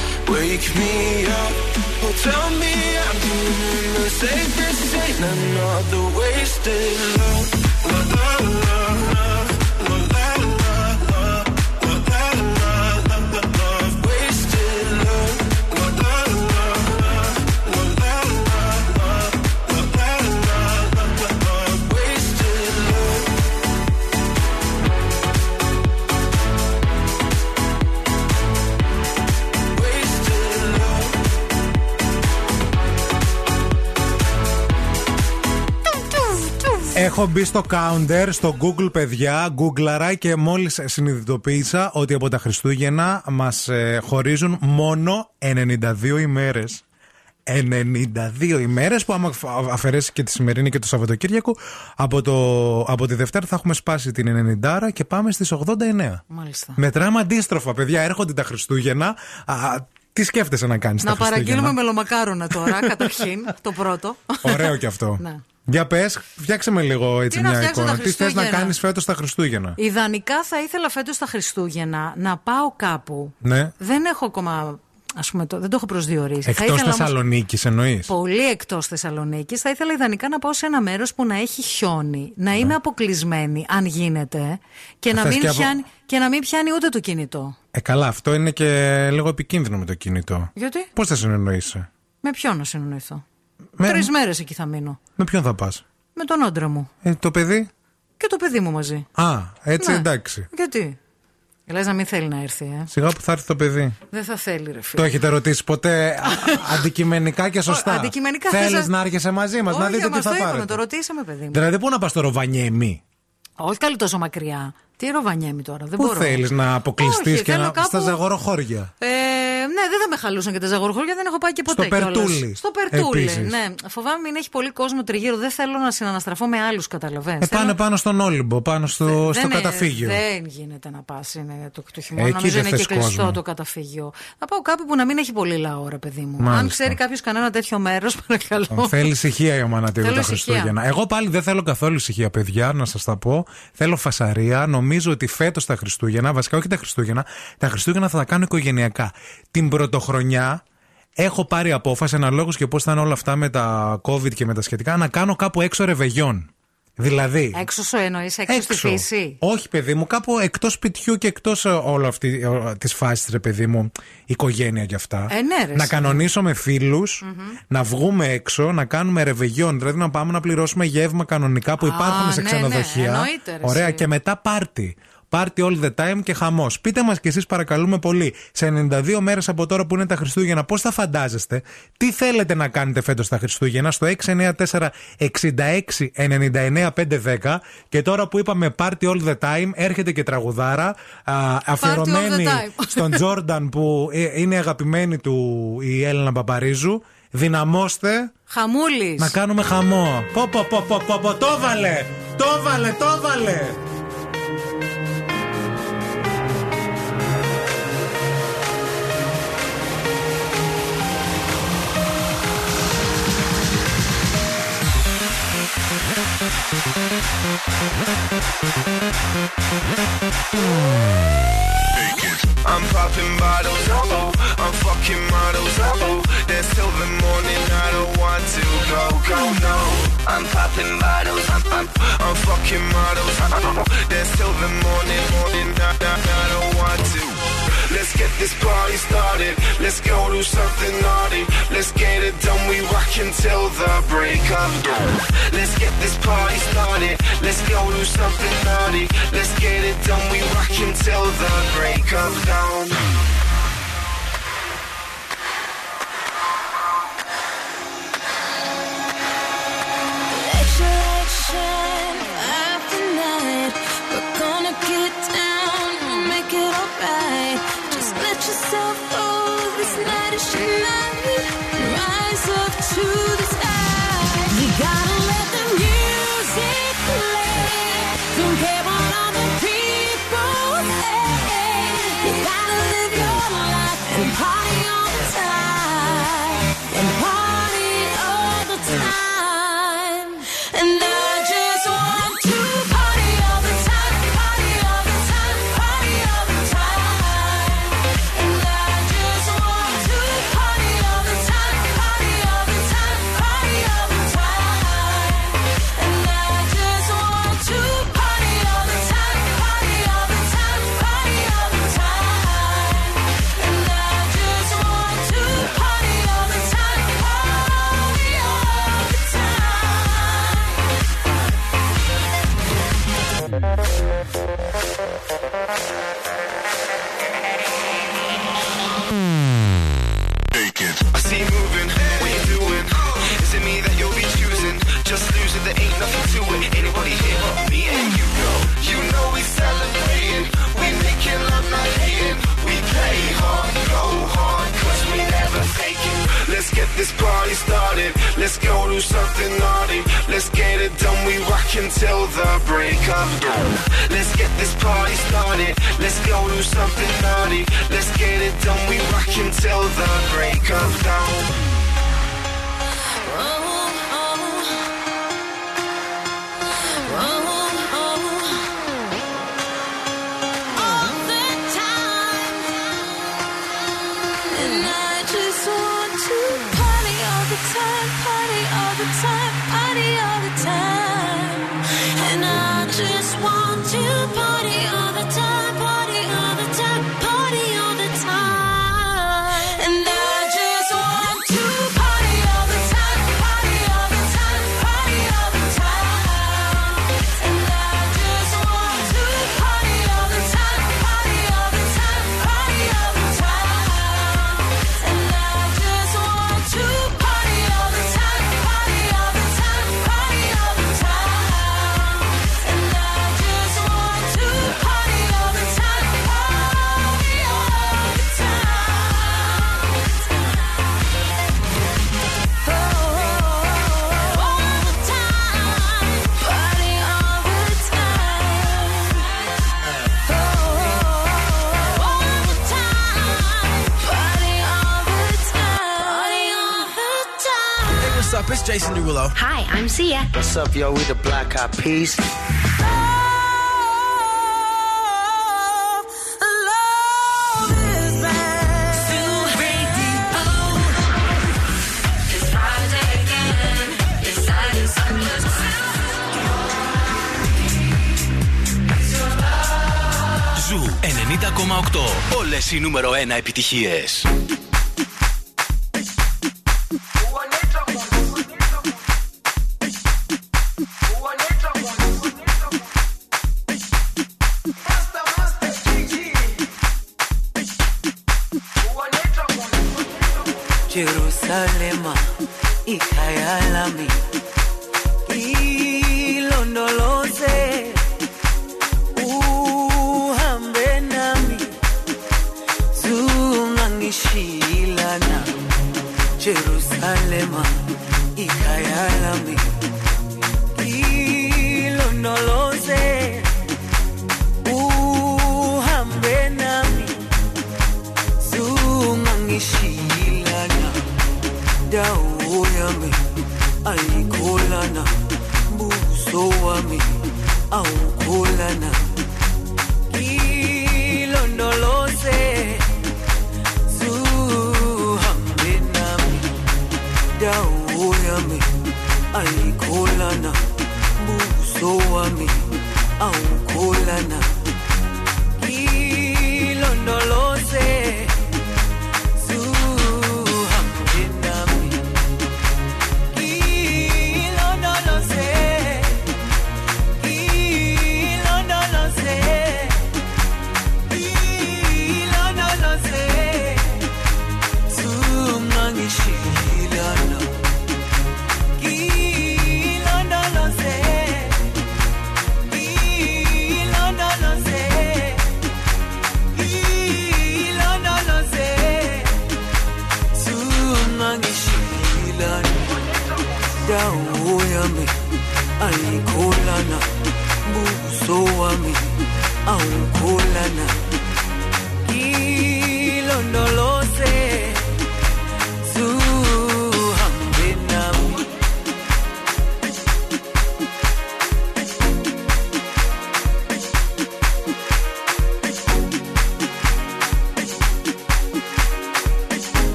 Wake me up. Oh, tell me I'm doing the. This ain't another wasted love. Love, love, love, Έχω μπει στο counter, στο Google παιδιά, Googleαρα και μόλις συνειδητοποίησα ότι από τα Χριστούγεννα μας ε, χωρίζουν μόνο 92 ημέρες. 92 ημέρες που άμα αφ- αφαιρέσεις και τη σημερινή και το Σαββατοκύριακο από, το, από τη Δευτέρα θα έχουμε σπάσει την 90 και πάμε στις 89. Μάλιστα. Μετράμε αντίστροφα παιδιά, έρχονται τα Χριστούγεννα. Α, τι σκέφτεσαι να κάνεις Να τα Χριστούγεννα; παραγγείλουμε μελομακάρονα τώρα, καταρχήν, το πρώτο. Ωραίο κι αυτό. Ναι. Για πες, φτιάξε με λίγο έτσι Τι να μια φτιάξω εικόνα. τα Τι θες να Χριστούγεννα; κάνεις φέτος τα Χριστούγεννα; Ιδανικά θα ήθελα φέτος τα Χριστούγεννα να πάω κάπου. Ναι. Δεν έχω ακόμα, ας πούμε, το, δεν το έχω προσδιορίσει. Θα Εκτός ήθελα όμως- Θεσσαλονίκης εννοείς; Πολύ εκτός Θεσσαλονίκης. Θα ήθελα ιδανικά να πάω σε ένα μέρος που να έχει χιόνι. Να είμαι αποκλεισμένη, αν γίνεται. Και να, Θες μην και από- πιάνει, και να μην πιάνει ούτε το κινητό. Ε, καλά, αυτό είναι και λίγο επικίνδυνο με το κινητό. Γιατί; Πώς θα συνεννοείσαι; Με ποιον να συνεννοηθώ; Με- Τρεις μέρες εκεί θα μείνω. Με ποιον θα πας; Με τον άντρα μου. Ε, το παιδί; Και το παιδί μου μαζί. Α, έτσι Ναι. εντάξει. Γιατί; Λες να μην θέλει να έρθει, ε; Σιγά που θα έρθει το παιδί. Δεν θα θέλει, ρε φίλε. Το έχετε ρωτήσει ποτέ α, αντικειμενικά και σωστά; Ω, αντικειμενικά Θέλεις θες να έρχεσαι μαζί μας, να Όχι, δείτε τι μας θα το είπαμε, πάρετε. το ρωτήσαμε, παιδί μου. Δηλαδή, πού να πας στο Ροβανιέμι. Όχι καλή τόσο μακριά. Τι ροβανιέμι τώρα, δεν Πού μπορώ. θέλεις να αποκλειστείς Όχι, και θέλω να. κάπου- στα ζαγοροχώρια; Ε, ναι, δεν θα με χαλούσαν και τα ζαγορχώρια, δεν έχω πάει και ποτέ. Στο κιόλας. Περτούλι. Στο Περτούλι, Επίσης. ναι. Φοβάμαι μην έχει πολύ κόσμο τριγύρω. Δεν θέλω να συναναστραφώ με άλλους, καταλαβαίνω. Ε, πάνε πάνω στον Όλυμπο, πάνω στο, στο καταφύγιο. Δεν γίνεται να πας. Είναι το, το χειμώνα. Εκεί Νομίζω δεν είναι και θες κλειστό κόσμο. το καταφύγιο. Θα πάω κάπου που να μην έχει πολύ λαό, ρε παιδί μου. Αν Μάλιστα. ξέρει κάποιος κανένα τέτοιο μέρος, παρακαλώ. Θέλει ησυχία η ομάδα του Θέλω τα ησυχία. Χριστούγεννα. Εγώ πάλι δεν θέλω καθόλου ησυχία, παιδιά, να σας τα πω. Θέλω φασαρία. Νομίζω ότι φέτος τα Χριστούγεννα, βασικά όχι τα Χριστούγεννα, τα Χριστούγεννα θα τα κάνω οικογενειακά. Την πρωτοχρονιά έχω πάρει απόφαση, αναλόγως και πώς θα είναι όλα αυτά με τα COVID και με τα σχετικά, να κάνω κάπου έξω ρεβεγιόν. Δηλαδή. Έξω σου εννοείς, έξω, στη φύση; Όχι, παιδί μου, κάπου εκτός σπιτιού και εκτός όλη αυτή της φάσης, ρε παιδί μου, οικογένεια κι αυτά. Ε, ναι, ρε, να εσύ. κανονίσω με φιλου να βγούμε έξω, να κάνουμε ρεβεγιόν. Δηλαδή να πάμε να πληρώσουμε γεύμα κανονικά που Α, υπάρχουν σε ναι, ξενοδοχεία. ναι, εννοείται, ρε, Ωραία, εσύ. και μετά πάρτι. Πάρτι all the time και χαμός. Πείτε μας κι εσείς, παρακαλούμε πολύ, σε 92 μέρες από τώρα που είναι τα Χριστούγεννα, πώς θα φαντάζεστε, τι θέλετε να κάνετε φέτος τα Χριστούγεννα στο 694 66 99 510. Και τώρα που είπαμε Party all the time, έρχεται και τραγουδάρα α, αφιερωμένη time. στον Τζόρνταν που ε, είναι αγαπημένη του η Έλληνα Παπαρίζου. Δυναμώστε Χαμούλης. να κάνουμε χαμό. Πω, πω, πω, πω, πω, πω, το βάλε! Το βάλε, το βάλε! I'm popping bottles, oh, I'm fucking models, oh. Dance till the morning, I don't want to go, go, no. I'm popping bottles, I'm, I'm, I'm fucking models, oh. Dance till the morning, morning, I, I, I don't want to. Let's get this party started. Let's go do something naughty. Let's get it done. We rock until the break of dawn. Let's get this party started. Let's go do something naughty. Let's get it done. We rock until the break of dawn. this party started. Let's go do something naughty. Let's get it done. We rock until the break of dawn. Let's get this party started. Let's go do something naughty. Let's get it done. We rock until the break of dawn. Hi, I'm Sia. What's up, yo? We the Black Eyed Peas. Ζου 90,8. Όλες οι νούμερο 1 επιτυχίες.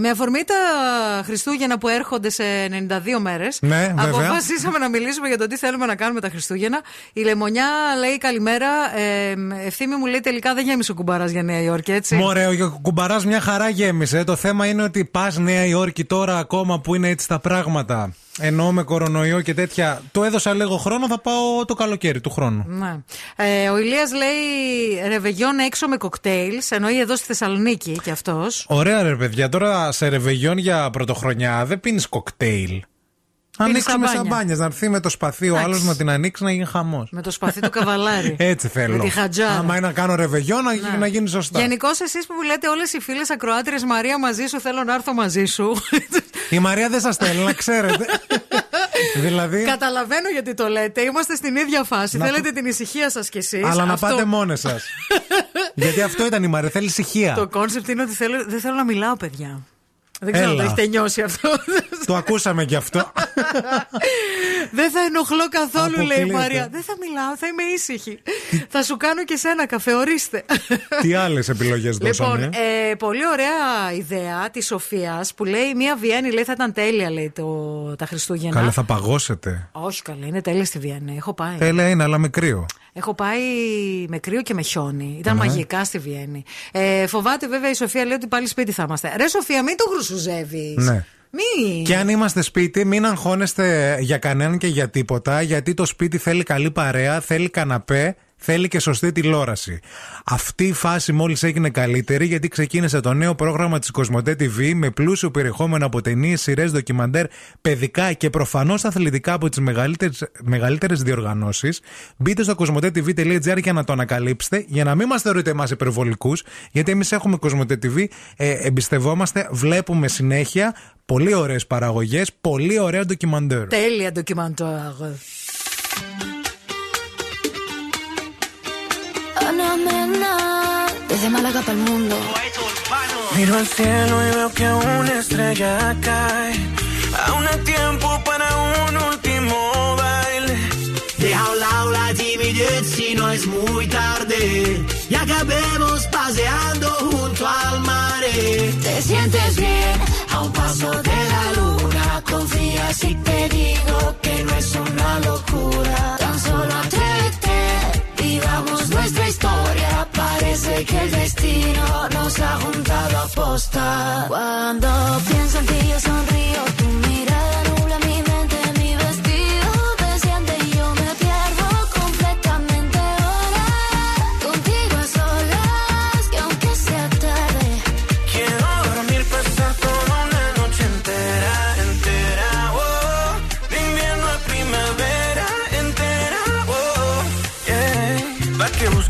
Με αφορμή τα Χριστούγεννα που έρχονται σε 92 μέρες, Ναι, βέβαια. αποφασίσαμε να μιλήσουμε για το τι θέλουμε να κάνουμε τα Χριστούγεννα. Η Λεμονιά λέει καλημέρα. Ε, ευθύμη μου λέει τελικά δεν γέμισε ο κουμπάρα για Νέα Υόρκη, έτσι. Μωρέ, ο κουμπαράς μια χαρά γέμισε. Το θέμα είναι ότι πας Νέα Υόρκη τώρα ακόμα που είναι έτσι τα πράγματα. Ενώ με κορονοϊό και τέτοια. Το έδωσα λίγο χρόνο, θα πάω το καλοκαίρι του χρόνου. Ναι. Ε, ο Ηλίας λέει ρεβεγιόν έξω με κοκτέιλς, εννοεί εδώ στη Θεσσαλονίκη και αυτός. Ωραία, ρε παιδιά, τώρα σε ρεβεγιόν για πρωτοχρονιά δεν πίνεις κοκτέιλ. Ανοίξουμε σαμπάνια. σαμπάνια. Να έρθει με το σπαθί ο Εντάξει. άλλος να την ανοίξει να γίνει χαμός. Με το σπαθί του καβαλάρι. Έτσι θέλω. Με τη χατζάρα. Άμα είναι να κάνω ρεβεγιόν, να, Ναι. να γίνει σωστά. Γενικώς, εσείς που μου λέτε όλες οι φίλες ακροάτριες Μαρία μαζί σου, θέλω να έρθω μαζί σου. Η Μαρία δεν σας θέλει, να ξέρετε. δηλαδή. Καταλαβαίνω γιατί το λέτε. Είμαστε στην ίδια φάση. Να Θέλετε την ησυχία σας κι εσείς. Αλλά να πάτε μόνες σας. Γιατί αυτό ήταν η Μαρία, θέλει ησυχία. Το concept είναι ότι θέλω, δεν θέλω να μιλάω, παιδιά. Δεν ξέρω αν το Έλα. έχετε νιώσει αυτό. Το ακούσαμε κι αυτό. δεν θα ενοχλώ καθόλου, λέει η Αποκλείεται. Μαρία. Δεν θα μιλάω, θα είμαι ήσυχη. θα σου κάνω και σένα καφέ, ορίστε. Τι άλλες επιλογές δώσανε. Λοιπόν, ε, πολύ ωραία ιδέα της Σοφίας που λέει μία Βιέννη λέει θα ήταν τέλεια λέει το, τα Χριστούγεννα. Καλά, θα παγώσετε. Όχι καλά, είναι τέλεια στη Βιέννη. Έχω πάει. Τέλεια είναι, αλλά με κρύο. Έχω πάει με κρύο και με χιόνι. Ήταν Ναι. μαγικά στη Βιέννη. Ε, φοβάται βέβαια η Σοφία λέει ότι πάλι σπίτι θα είμαστε. Ρε Σοφία, μην το γρουσουζεύει. Ναι. Μη. Και αν είμαστε σπίτι, μην αγχώνεστε για κανέναν και για τίποτα, γιατί το σπίτι θέλει καλή παρέα, θέλει καναπέ, θέλει και σωστή τηλεόραση. Αυτή η φάση μόλις έγινε καλύτερη, γιατί ξεκίνησε το νέο πρόγραμμα της Κοσμοτέ TV με πλούσιο περιεχόμενο από ταινίες, σειρές, ντοκιμαντέρ, παιδικά και προφανώς αθλητικά από τις μεγαλύτερες διοργανώσεις. Μπείτε στο κοσμοτέ.tv.gr για να το ανακαλύψετε, για να μην μας θεωρείτε εμάς υπερβολικούς, γιατί εμείς έχουμε Κοσμοτέ TV, ε, εμπιστευόμαστε, βλέπουμε συνέχεια πολύ ωραίες παραγωγές, πολύ ωραία ντοκιμαντέρ. Τέλεια ντοκιμαντέρ. Desde Málaga para el mundo. Miro al cielo y veo que una estrella cae. Aún hay tiempo para un último baile. Deja a un lado la timidez si no es muy tarde. Y acabemos paseando junto al mar. Te sientes bien a un paso de la luna. Confía si te digo que no es una locura. Tan solo atrévete, nuestra historia. Parece que el destino nos ha juntado a posta. Cuando pienso en ti yo sonrío,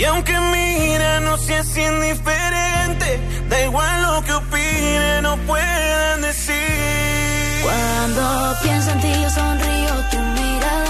Y aunque mira, no seas indiferente. Da igual lo que opinen o puedan decir. Cuando pienso en ti yo sonrío, tu mirada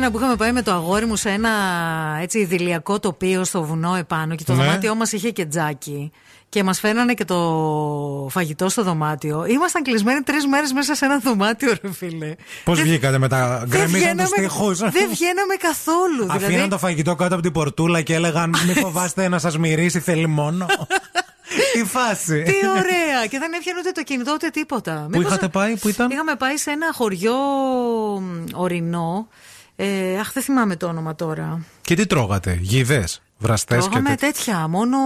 Χριστούγεννα που είχαμε πάει με το αγόρι μου σε ένα έτσι ιδηλιακό τοπίο στο βουνό επάνω και το Ναι. δωμάτιό μας είχε και τζάκι. Και μας φέρνανε και το φαγητό στο δωμάτιο. Ήμασταν κλεισμένοι τρεις μέρες μέσα σε ένα δωμάτιο, ρε φίλε. Πώς Δεν- βγήκατε μετά, δεν γκρεμίσαν τους βγαίναμε- τοίχου. Δεν βγαίναμε καθόλου. Αφήναν δηλαδή, το φαγητό κάτω από την πορτούλα και έλεγαν Μην φοβάστε να σας μυρίσει, θέλει μόνο. Τι φάση. Τι ωραία! Και δεν έφτιανε ούτε το κινητό ούτε τίποτα. Πού είχατε πάει, πού ήταν; Είχαμε πάει σε ένα χωριό μ, ορεινό. Ε, αχ, δεν θυμάμαι το όνομα τώρα. Και τι τρώγατε, γίδε, βραστές και Τρώγαμε τέτοια. τέτοια, μόνο.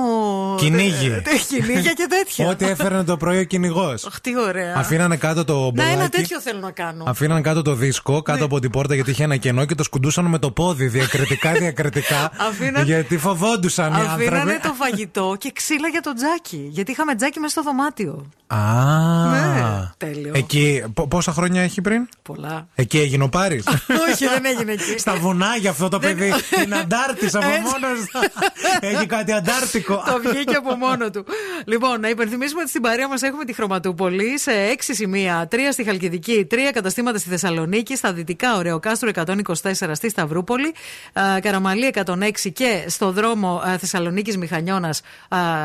Κυνήγι. τε- τε- Κυνήγια και τέτοια. Ό,τι έφερνε το πρωί ο κυνηγός. Αχ, τι ωραία. Αφήνανε κάτω το Να, μπολάκι. ένα τέτοιο θέλω να κάνω. Αφήναν κάτω το δίσκο, κάτω Ναι. από την πόρτα γιατί είχε ένα κενό και το σκουντούσαν με το πόδι διακριτικά διακριτικά. Αφήναν- γιατί φοβόντουσαν οι Αφήνανε άνθρωποι. το φαγητό και ξύλα για το τζάκι. Γιατί είχαμε τζάκι μέσα στο δωμάτιο. Α, Ναι, τέλειο. Εκεί, πο- πόσα χρόνια έχει πριν; Πολλά. Εκεί έγινε ο Πάρης; Όχι, δεν έγινε εκεί. Στα βουνά για αυτό το Δεν- παιδί. Είναι αντάρτη από Έτσι. μόνος Έχει κάτι αντάρτικο. Το βγήκε από μόνο του. Λοιπόν, να υπενθυμίσουμε ότι στην παρέα μας έχουμε τη Χρωματούπολη σε έξι σημεία. Τρία στη Χαλκιδική, τρία καταστήματα στη Θεσσαλονίκη, στα δυτικά Ωρεοκάστρο 124 στη Σταυρούπολη, α, Καραμαλή 106 και στο δρόμο Θεσσαλονίκης Μηχανιώνας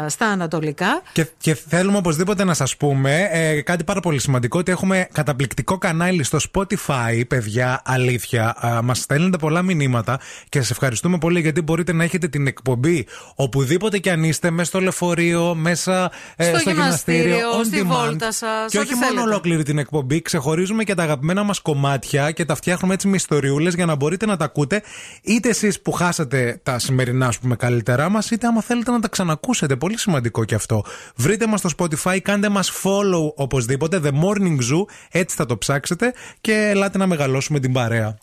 στα Ανατολικά. Και, και θέλουμε οπωσδήποτε να σας πούμε ε, κάτι πάρα πολύ σημαντικό: ότι έχουμε καταπληκτικό κανάλι στο Spotify, παιδιά. Αλήθεια. Μας στέλνετε πολλά μηνύματα και σας ευχαριστούμε πολύ γιατί μπορείτε να έχετε την εκπομπή. Οπουδήποτε κι αν είστε, μέσα στο λεωφορείο, μέσα ε, στο, στο γυμναστήριο, on στη demand. Βόλτα και όχι θέλετε. μόνο ολόκληρη την εκπομπή, ξεχωρίζουμε και τα αγαπημένα μας κομμάτια και τα φτιάχνουμε έτσι με ιστοριούλε για να μπορείτε να τα ακούτε είτε εσείς που χάσατε τα σημερινά, ας πούμε, καλύτερά μας, είτε άμα θέλετε να τα ξανακούσετε. Πολύ σημαντικό κι αυτό. Βρείτε μας στο Spotify, κάντε μας follow οπωσδήποτε, The Morning Zoo, έτσι θα το ψάξετε και ελάτε να μεγαλώσουμε την παρέα.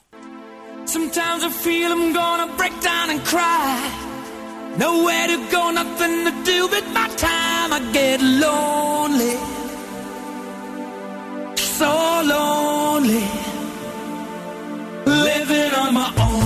Sometimes I feel I'm gonna break down and cry. Nowhere to go, nothing to do with my time. I get lonely, so lonely, living on my own.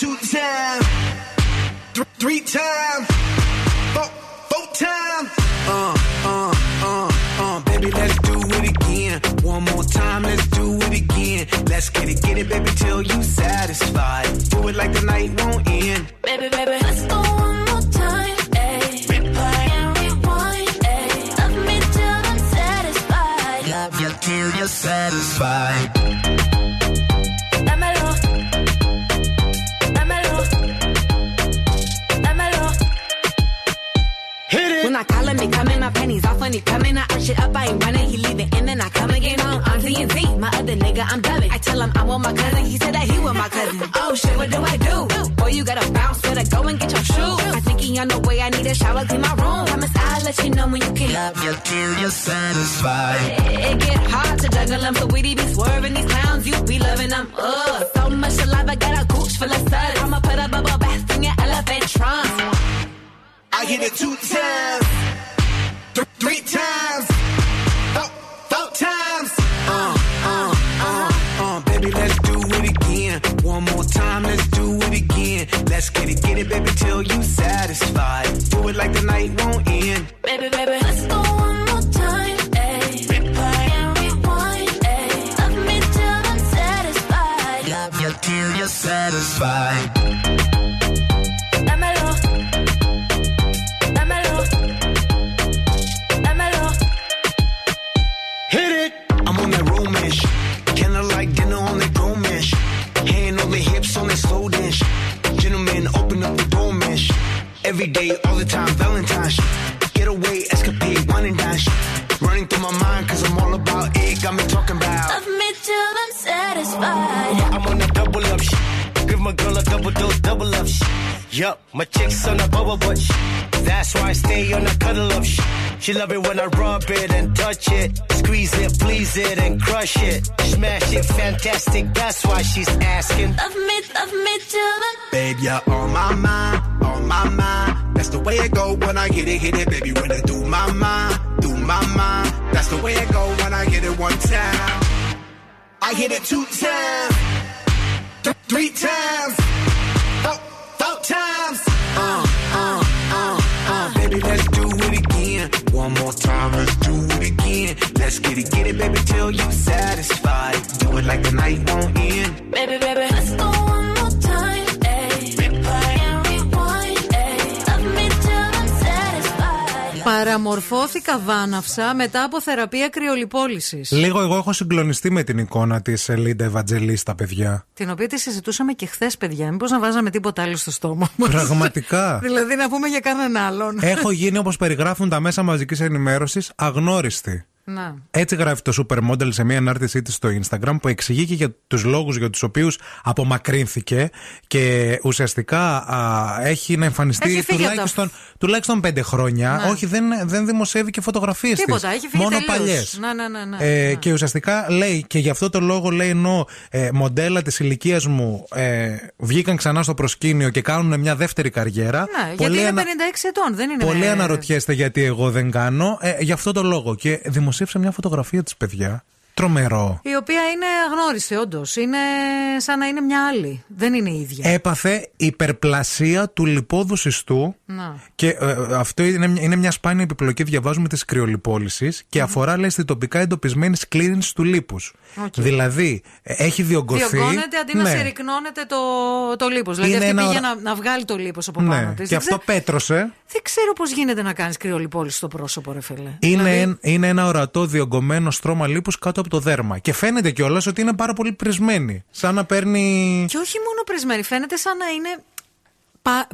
Two times, βάναυσα μετά από θεραπεία κρυολιπόλησης. Λίγο εγώ έχω συγκλονιστεί με την εικόνα της Λίντα Ευαντζελίστα, παιδιά. Την οποία τη συζητούσαμε και χθες, παιδιά. Μήπως να βάζαμε τίποτα άλλο στο στόμα μας. Πραγματικά. δηλαδή να πούμε για κανέναν άλλον. έχω γίνει όπως περιγράφουν τα μέσα μαζικής ενημέρωσης αγνώριστη. Να. Έτσι γράφει το Supermodel σε μια ανάρτησή της στο Instagram που εξηγεί και για τους λόγους για τους οποίους απομακρύνθηκε και ουσιαστικά α, έχει να εμφανιστεί Έχει φύγει από τα- τουλάχιστον, τουλάχιστον πέντε χρόνια. Ναι. Όχι, δεν, δεν δημοσιεύει και φωτογραφίες της. Τίποτα, έχει φύγει Μόνο τελείως. παλιές. Ναι, ναι, ναι, ναι. Ε, και ουσιαστικά λέει, και γι' αυτό το λόγο λέει, ενώ ε, μοντέλα της ηλικίας μου ε, βγήκαν ξανά στο προσκήνιο και κάνουν μια δεύτερη καριέρα. Ναι, γιατί είναι ανα- 56 ετών, δεν είναι. Πολλοί με- αναρωτιέστε γιατί εγώ δεν κάνω. Ε, γι' αυτό το λόγο. Και δημοσίευσε μια φωτογραφία της παιδιά. Τρομερό. Η οποία είναι αγνώριστη, όντως. Είναι σαν να είναι μια άλλη. Δεν είναι η ίδια. Έπαθε υπερπλασία του λιπώδους ιστού. Να. Και ε, ε, αυτό είναι, μια- είναι μια σπάνια επιπλοκή, διαβάζουμε τη κρυολιπόληση και αφορά, λέει, στη τοπικά εντοπισμένη σκλήρυνση του λίπους. Οκ. Δηλαδή, ε, έχει διογκωθεί. Διογκώνεται αντί να Ναι. συρρικνώνεται το, το λίπος. Δηλαδή Είναι αυτή ένα πήγε ωρα- να, να βγάλει το λίπος από πάνω Ναι, της. και αυτό πέτρωσε. Δεν ξέρω πώς γίνεται να κάνεις κρυολιπόληση στο πρόσωπο, ρε φίλε. Είναι, Δηλαδή, εν- είναι ένα ορατό διογκωμένο στρώμα λίπους κάτω από το δέρμα. Και φαίνεται κιόλας ότι είναι πάρα πολύ πρησμένη. Σαν να παίρνει. Και όχι μόνο πρισμένη, φαίνεται σαν να είναι.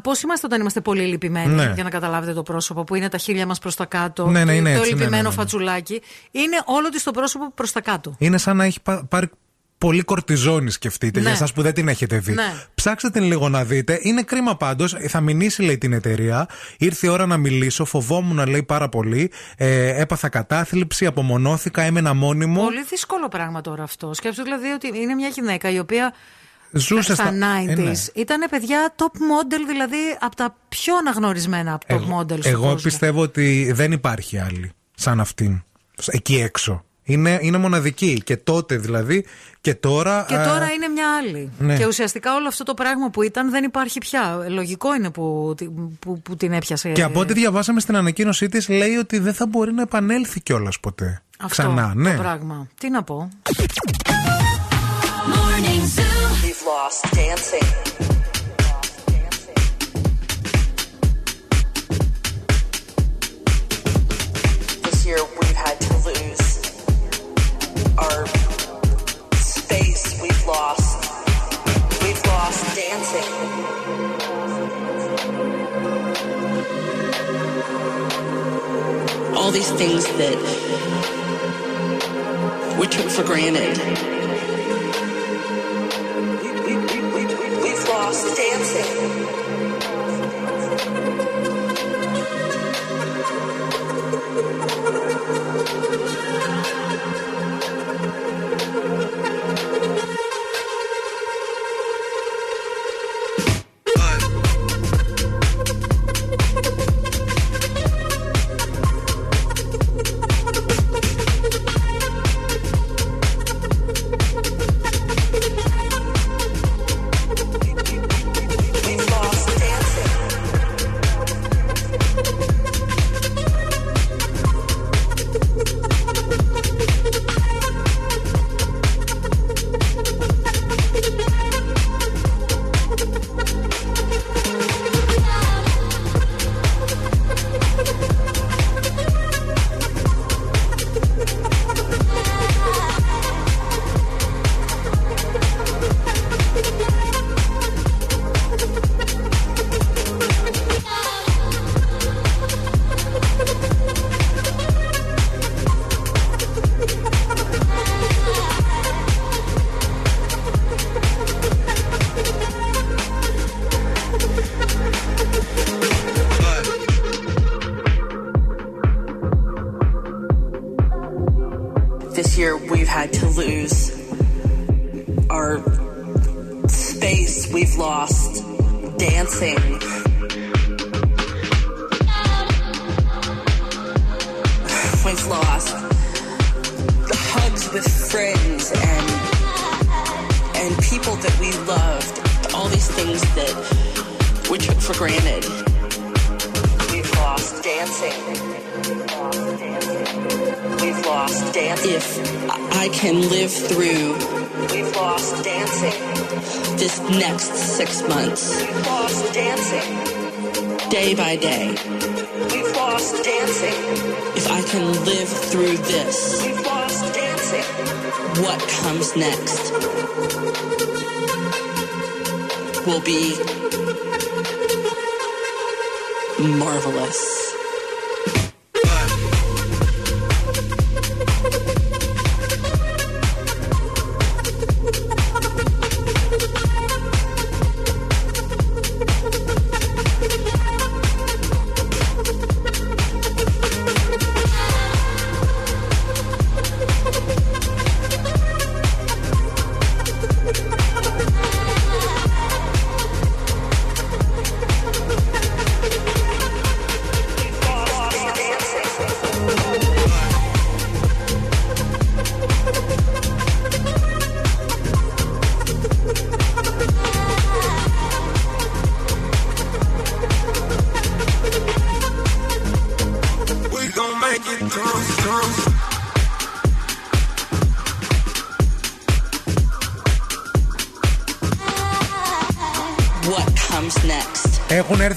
Πώς είμαστε όταν είμαστε πολύ λυπημένοι, Ναι. για να καταλάβετε το πρόσωπο, που είναι τα χείλια μας προς τα κάτω. Ναι, ναι, και είναι το έτσι, ναι, λυπημένο ναι, ναι. φατσουλάκι. Είναι όλο της το πρόσωπο προς τα κάτω. Είναι σαν να έχει πα- πάρει πολύ κορτιζόνη, σκεφτείτε, Ναι. για εσάς που δεν την έχετε δει. Ναι. Ψάξτε την λίγο να δείτε. Είναι κρίμα πάντως. Θα μηνύσει, λέει, την εταιρεία. Ήρθε η ώρα να μιλήσω. Φοβόμουν, λέει, πάρα πολύ. Ε, έπαθα κατάθλιψη, απομονώθηκα, έμενα μόνιμο. Πολύ δύσκολο πράγμα τώρα αυτό. Σκέψτε δηλαδή ότι είναι μια γυναίκα η οποία Ζούσε στα 90s. Ε, ναι. Ήταν παιδιά top model, δηλαδή από τα πιο αναγνωρισμένα top model στον Εγώ κόσμο. πιστεύω ότι δεν υπάρχει άλλη σαν αυτήν. Εκεί έξω. Είναι, είναι μοναδική. Και τότε δηλαδή και τώρα. Και α, τώρα είναι μια άλλη. ναι. Και ουσιαστικά όλο αυτό το πράγμα που ήταν δεν υπάρχει πια. Λογικό είναι που, που, που την έπιασε. Και από ό,τι διαβάσαμε στην ανακοίνωσή της, λέει ότι δεν θα μπορεί να επανέλθει κιόλας ποτέ. αυτό Ξανά, ναι. το πράγμα. Τι να πω. Morning Zoo. We've lost dancing. Our space. We've lost. We've lost dancing. All these things that we took for granted. We've lost dancing.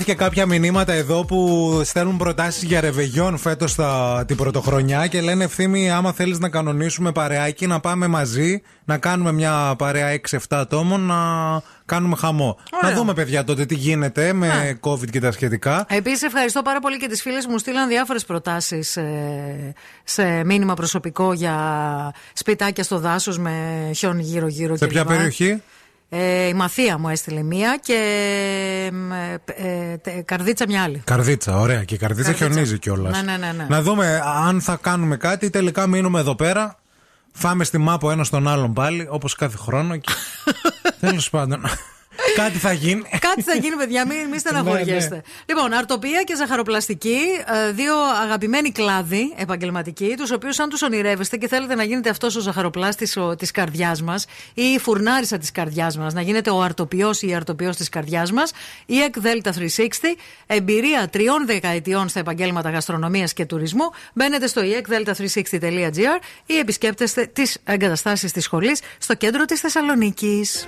Και κάποια μηνύματα εδώ που στέλνουν προτάσεις για ρεβεγιόν φέτος την πρωτοχρονιά και λένε ευθύμη, άμα θέλεις να κανονίσουμε παρεάκι, να πάμε μαζί, να κάνουμε μια παρέα 6-7 ατόμων, να κάνουμε χαμό. Ωραία. Να δούμε, παιδιά, τότε τι γίνεται με COVID και τα σχετικά. Επίσης, ευχαριστώ πάρα πολύ και τις φίλες που μου στείλαν διάφορες προτάσεις σε μήνυμα προσωπικό για σπιτάκια στο δάσος με χιόν γύρω-γύρω. Σε και ποια λοιπά. περιοχή; Ε, η Μαθία μου έστειλε μία και μ, ε, ε, τε- Καρδίτσα μια άλλη. Καρδίτσα, ωραία. Και η καρδίτσα, Καρδίτσα. χιονίζει κιόλας. Ναι, ναι, ναι, ναι. Να δούμε αν θα κάνουμε κάτι ή τελικά μείνουμε εδώ πέρα. Φάμε στη μάπο ένα στον άλλον πάλι, όπως κάθε χρόνο. Και... Τέλος πάντων. Κάτι θα γίνει. Κάτι θα γίνει, παιδιά. Μην, στεναχωριέστε. Ναι, ναι. Λοιπόν, αρτοπία και ζαχαροπλαστική. Ε, δύο αγαπημένοι κλάδοι επαγγελματικοί, τους οποίους αν τους ονειρεύεστε και θέλετε να γίνετε αυτός ο ζαχαροπλάστης της καρδιάς μας ή η φουρνάρισα της καρδιάς μας, να γίνετε ο αρτοπιό ή η αρτοπιό της καρδιάς μας, η ΕΚ Delta 360, εμπειρία τριών δεκαετιών στα επαγγέλματα γαστρονομίας και τουρισμού. Μπαίνετε στο ekdelta360.gr ή επισκέπτεστε τις εγκαταστάσεις της σχολής στο κέντρο της Θεσσαλονίκης.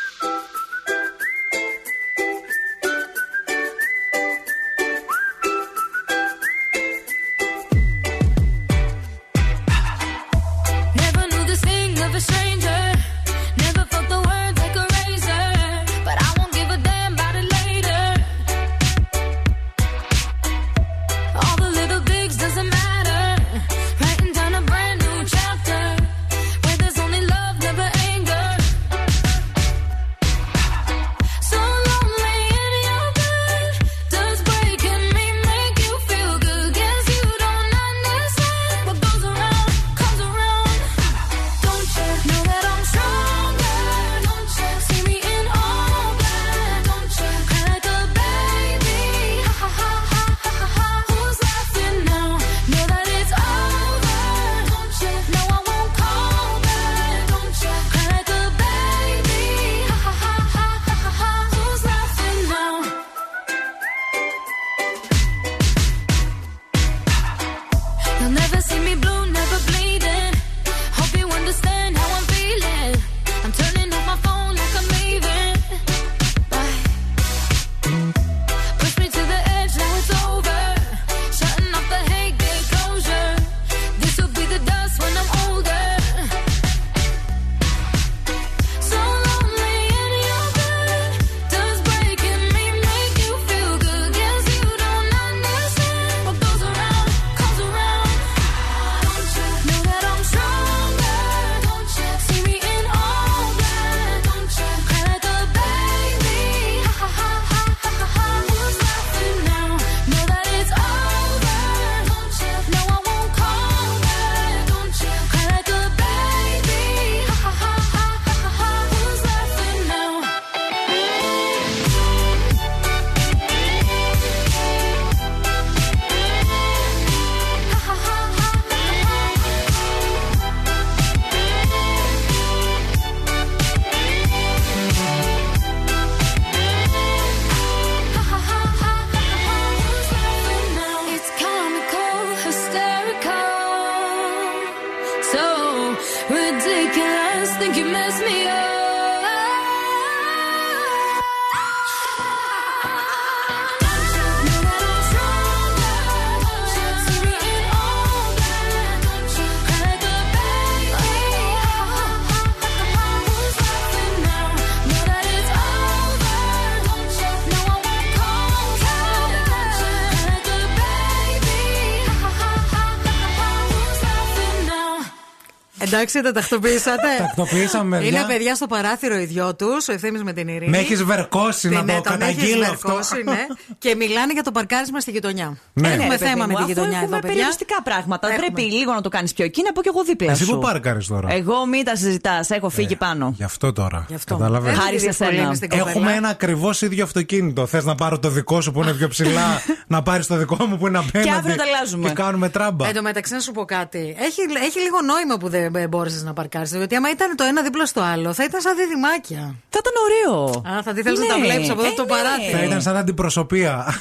Εντάξει, τα τακτοποιήσατε. Τακτοποιήσαμε, παιδιά. Είναι παιδιά στο παράθυρο οι δυο τους, ο ευθύνη με την Ειρήνη. Με έχεις βερκώσει, να Ναι, το τον έχεις καταγγείλω αυτό. βερκώσει, ναι. και μιλάνε για το παρκάρισμα στη γειτονιά. Ναι. Έχουμε Ναι, ρε θέμα παιδί με μου, τη αφού γειτονιά έχουμε εδώ, παιδιά. περιοριστικά πράγματα. Έχουμε. Πρέπει λίγο να το κάνεις πιο εκεί, να πω κι εγώ δίπλα Εσύ σου. που πάρκαρες τώρα. Εγώ μην τα συζητάς, έχω φύγει πάνω. Γι' αυτό τώρα. αυτό. Καταλαβαίνεις. Χάρη σε σένα. Έχουμε ένα ακριβώς ίδιο αυτοκίνητο. Θες να πάρω το δικό σου που είναι πιο ψηλά, να πάρεις το δικό μου που είναι απέναντι. Και αύριο τα αλλάζουμε. Και κάνουμε τράμπα. Εν τω μεταξύ, να σου πω κάτι. Έχει, έχει λίγο νόημα που δεν μπόρεσες να παρκάρεις. Γιατί άμα ήταν το ένα δίπλα στο άλλο, θα ήταν σαν διδυμάκια. Θα ήταν ωραίο. Α, θα τι θέλεις να τα Ναι. βλέπεις από εδώ Ε, το ναι. παράθυρο. Θα ήταν σαν αντιπροσωπεία.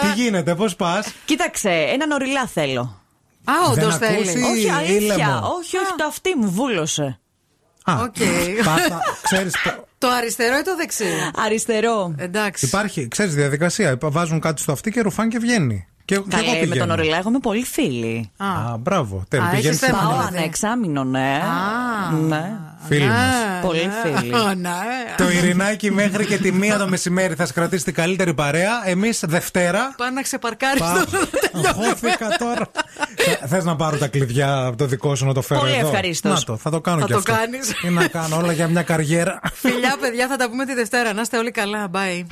Τι γίνεται, πώς πας; Κοίταξε, έναν ωριλά θέλω. Α, Δεν όντως ακούς θέλεις. ή- Όχι, αλήθεια. ήλεμο; Όχι, όχι, το αυτί μου βούλωσε. Οκ. Ξέρεις, Το αριστερό ή το δεξί; Αριστερό. Εντάξει. υπάρχει, ξέρεις διαδικασία. Βάζουν κάτι στο αυτί και ρουφάν και βγαίνει. Και, και εγώ Καλέ, με πηγαίνω. τον οριλά έχω είμαι πολύ φίλη. Α, Α, μπράβο. Τέλει, Α, πηγαίνεις έχεις θέμα, σε- Πάω δηλαδή. ανεξάμεινο, ναι. ναι. Φίλοι μας. Πολύ φίλοι. Α, ναι. Το Ειρηνάκι μέχρι και τη μία το μεσημέρι θα σε κρατήσει την καλύτερη παρέα. Εμείς Δευτέρα. Πάνε να ξεπαρκάρεις Πάω. το. Αγχώθηκα τώρα. Θες να πάρω τα κλειδιά από το δικό σου να το φέρω Πολύ εδώ; ευχαρίστως. Να το, θα το κάνω Θα κι το αυτό. κάνεις. Τι να κάνω, όλα για μια καριέρα. Φιλιά, παιδιά, θα τα πούμε τη Δευτέρα. Να είστε όλοι καλά. Bye.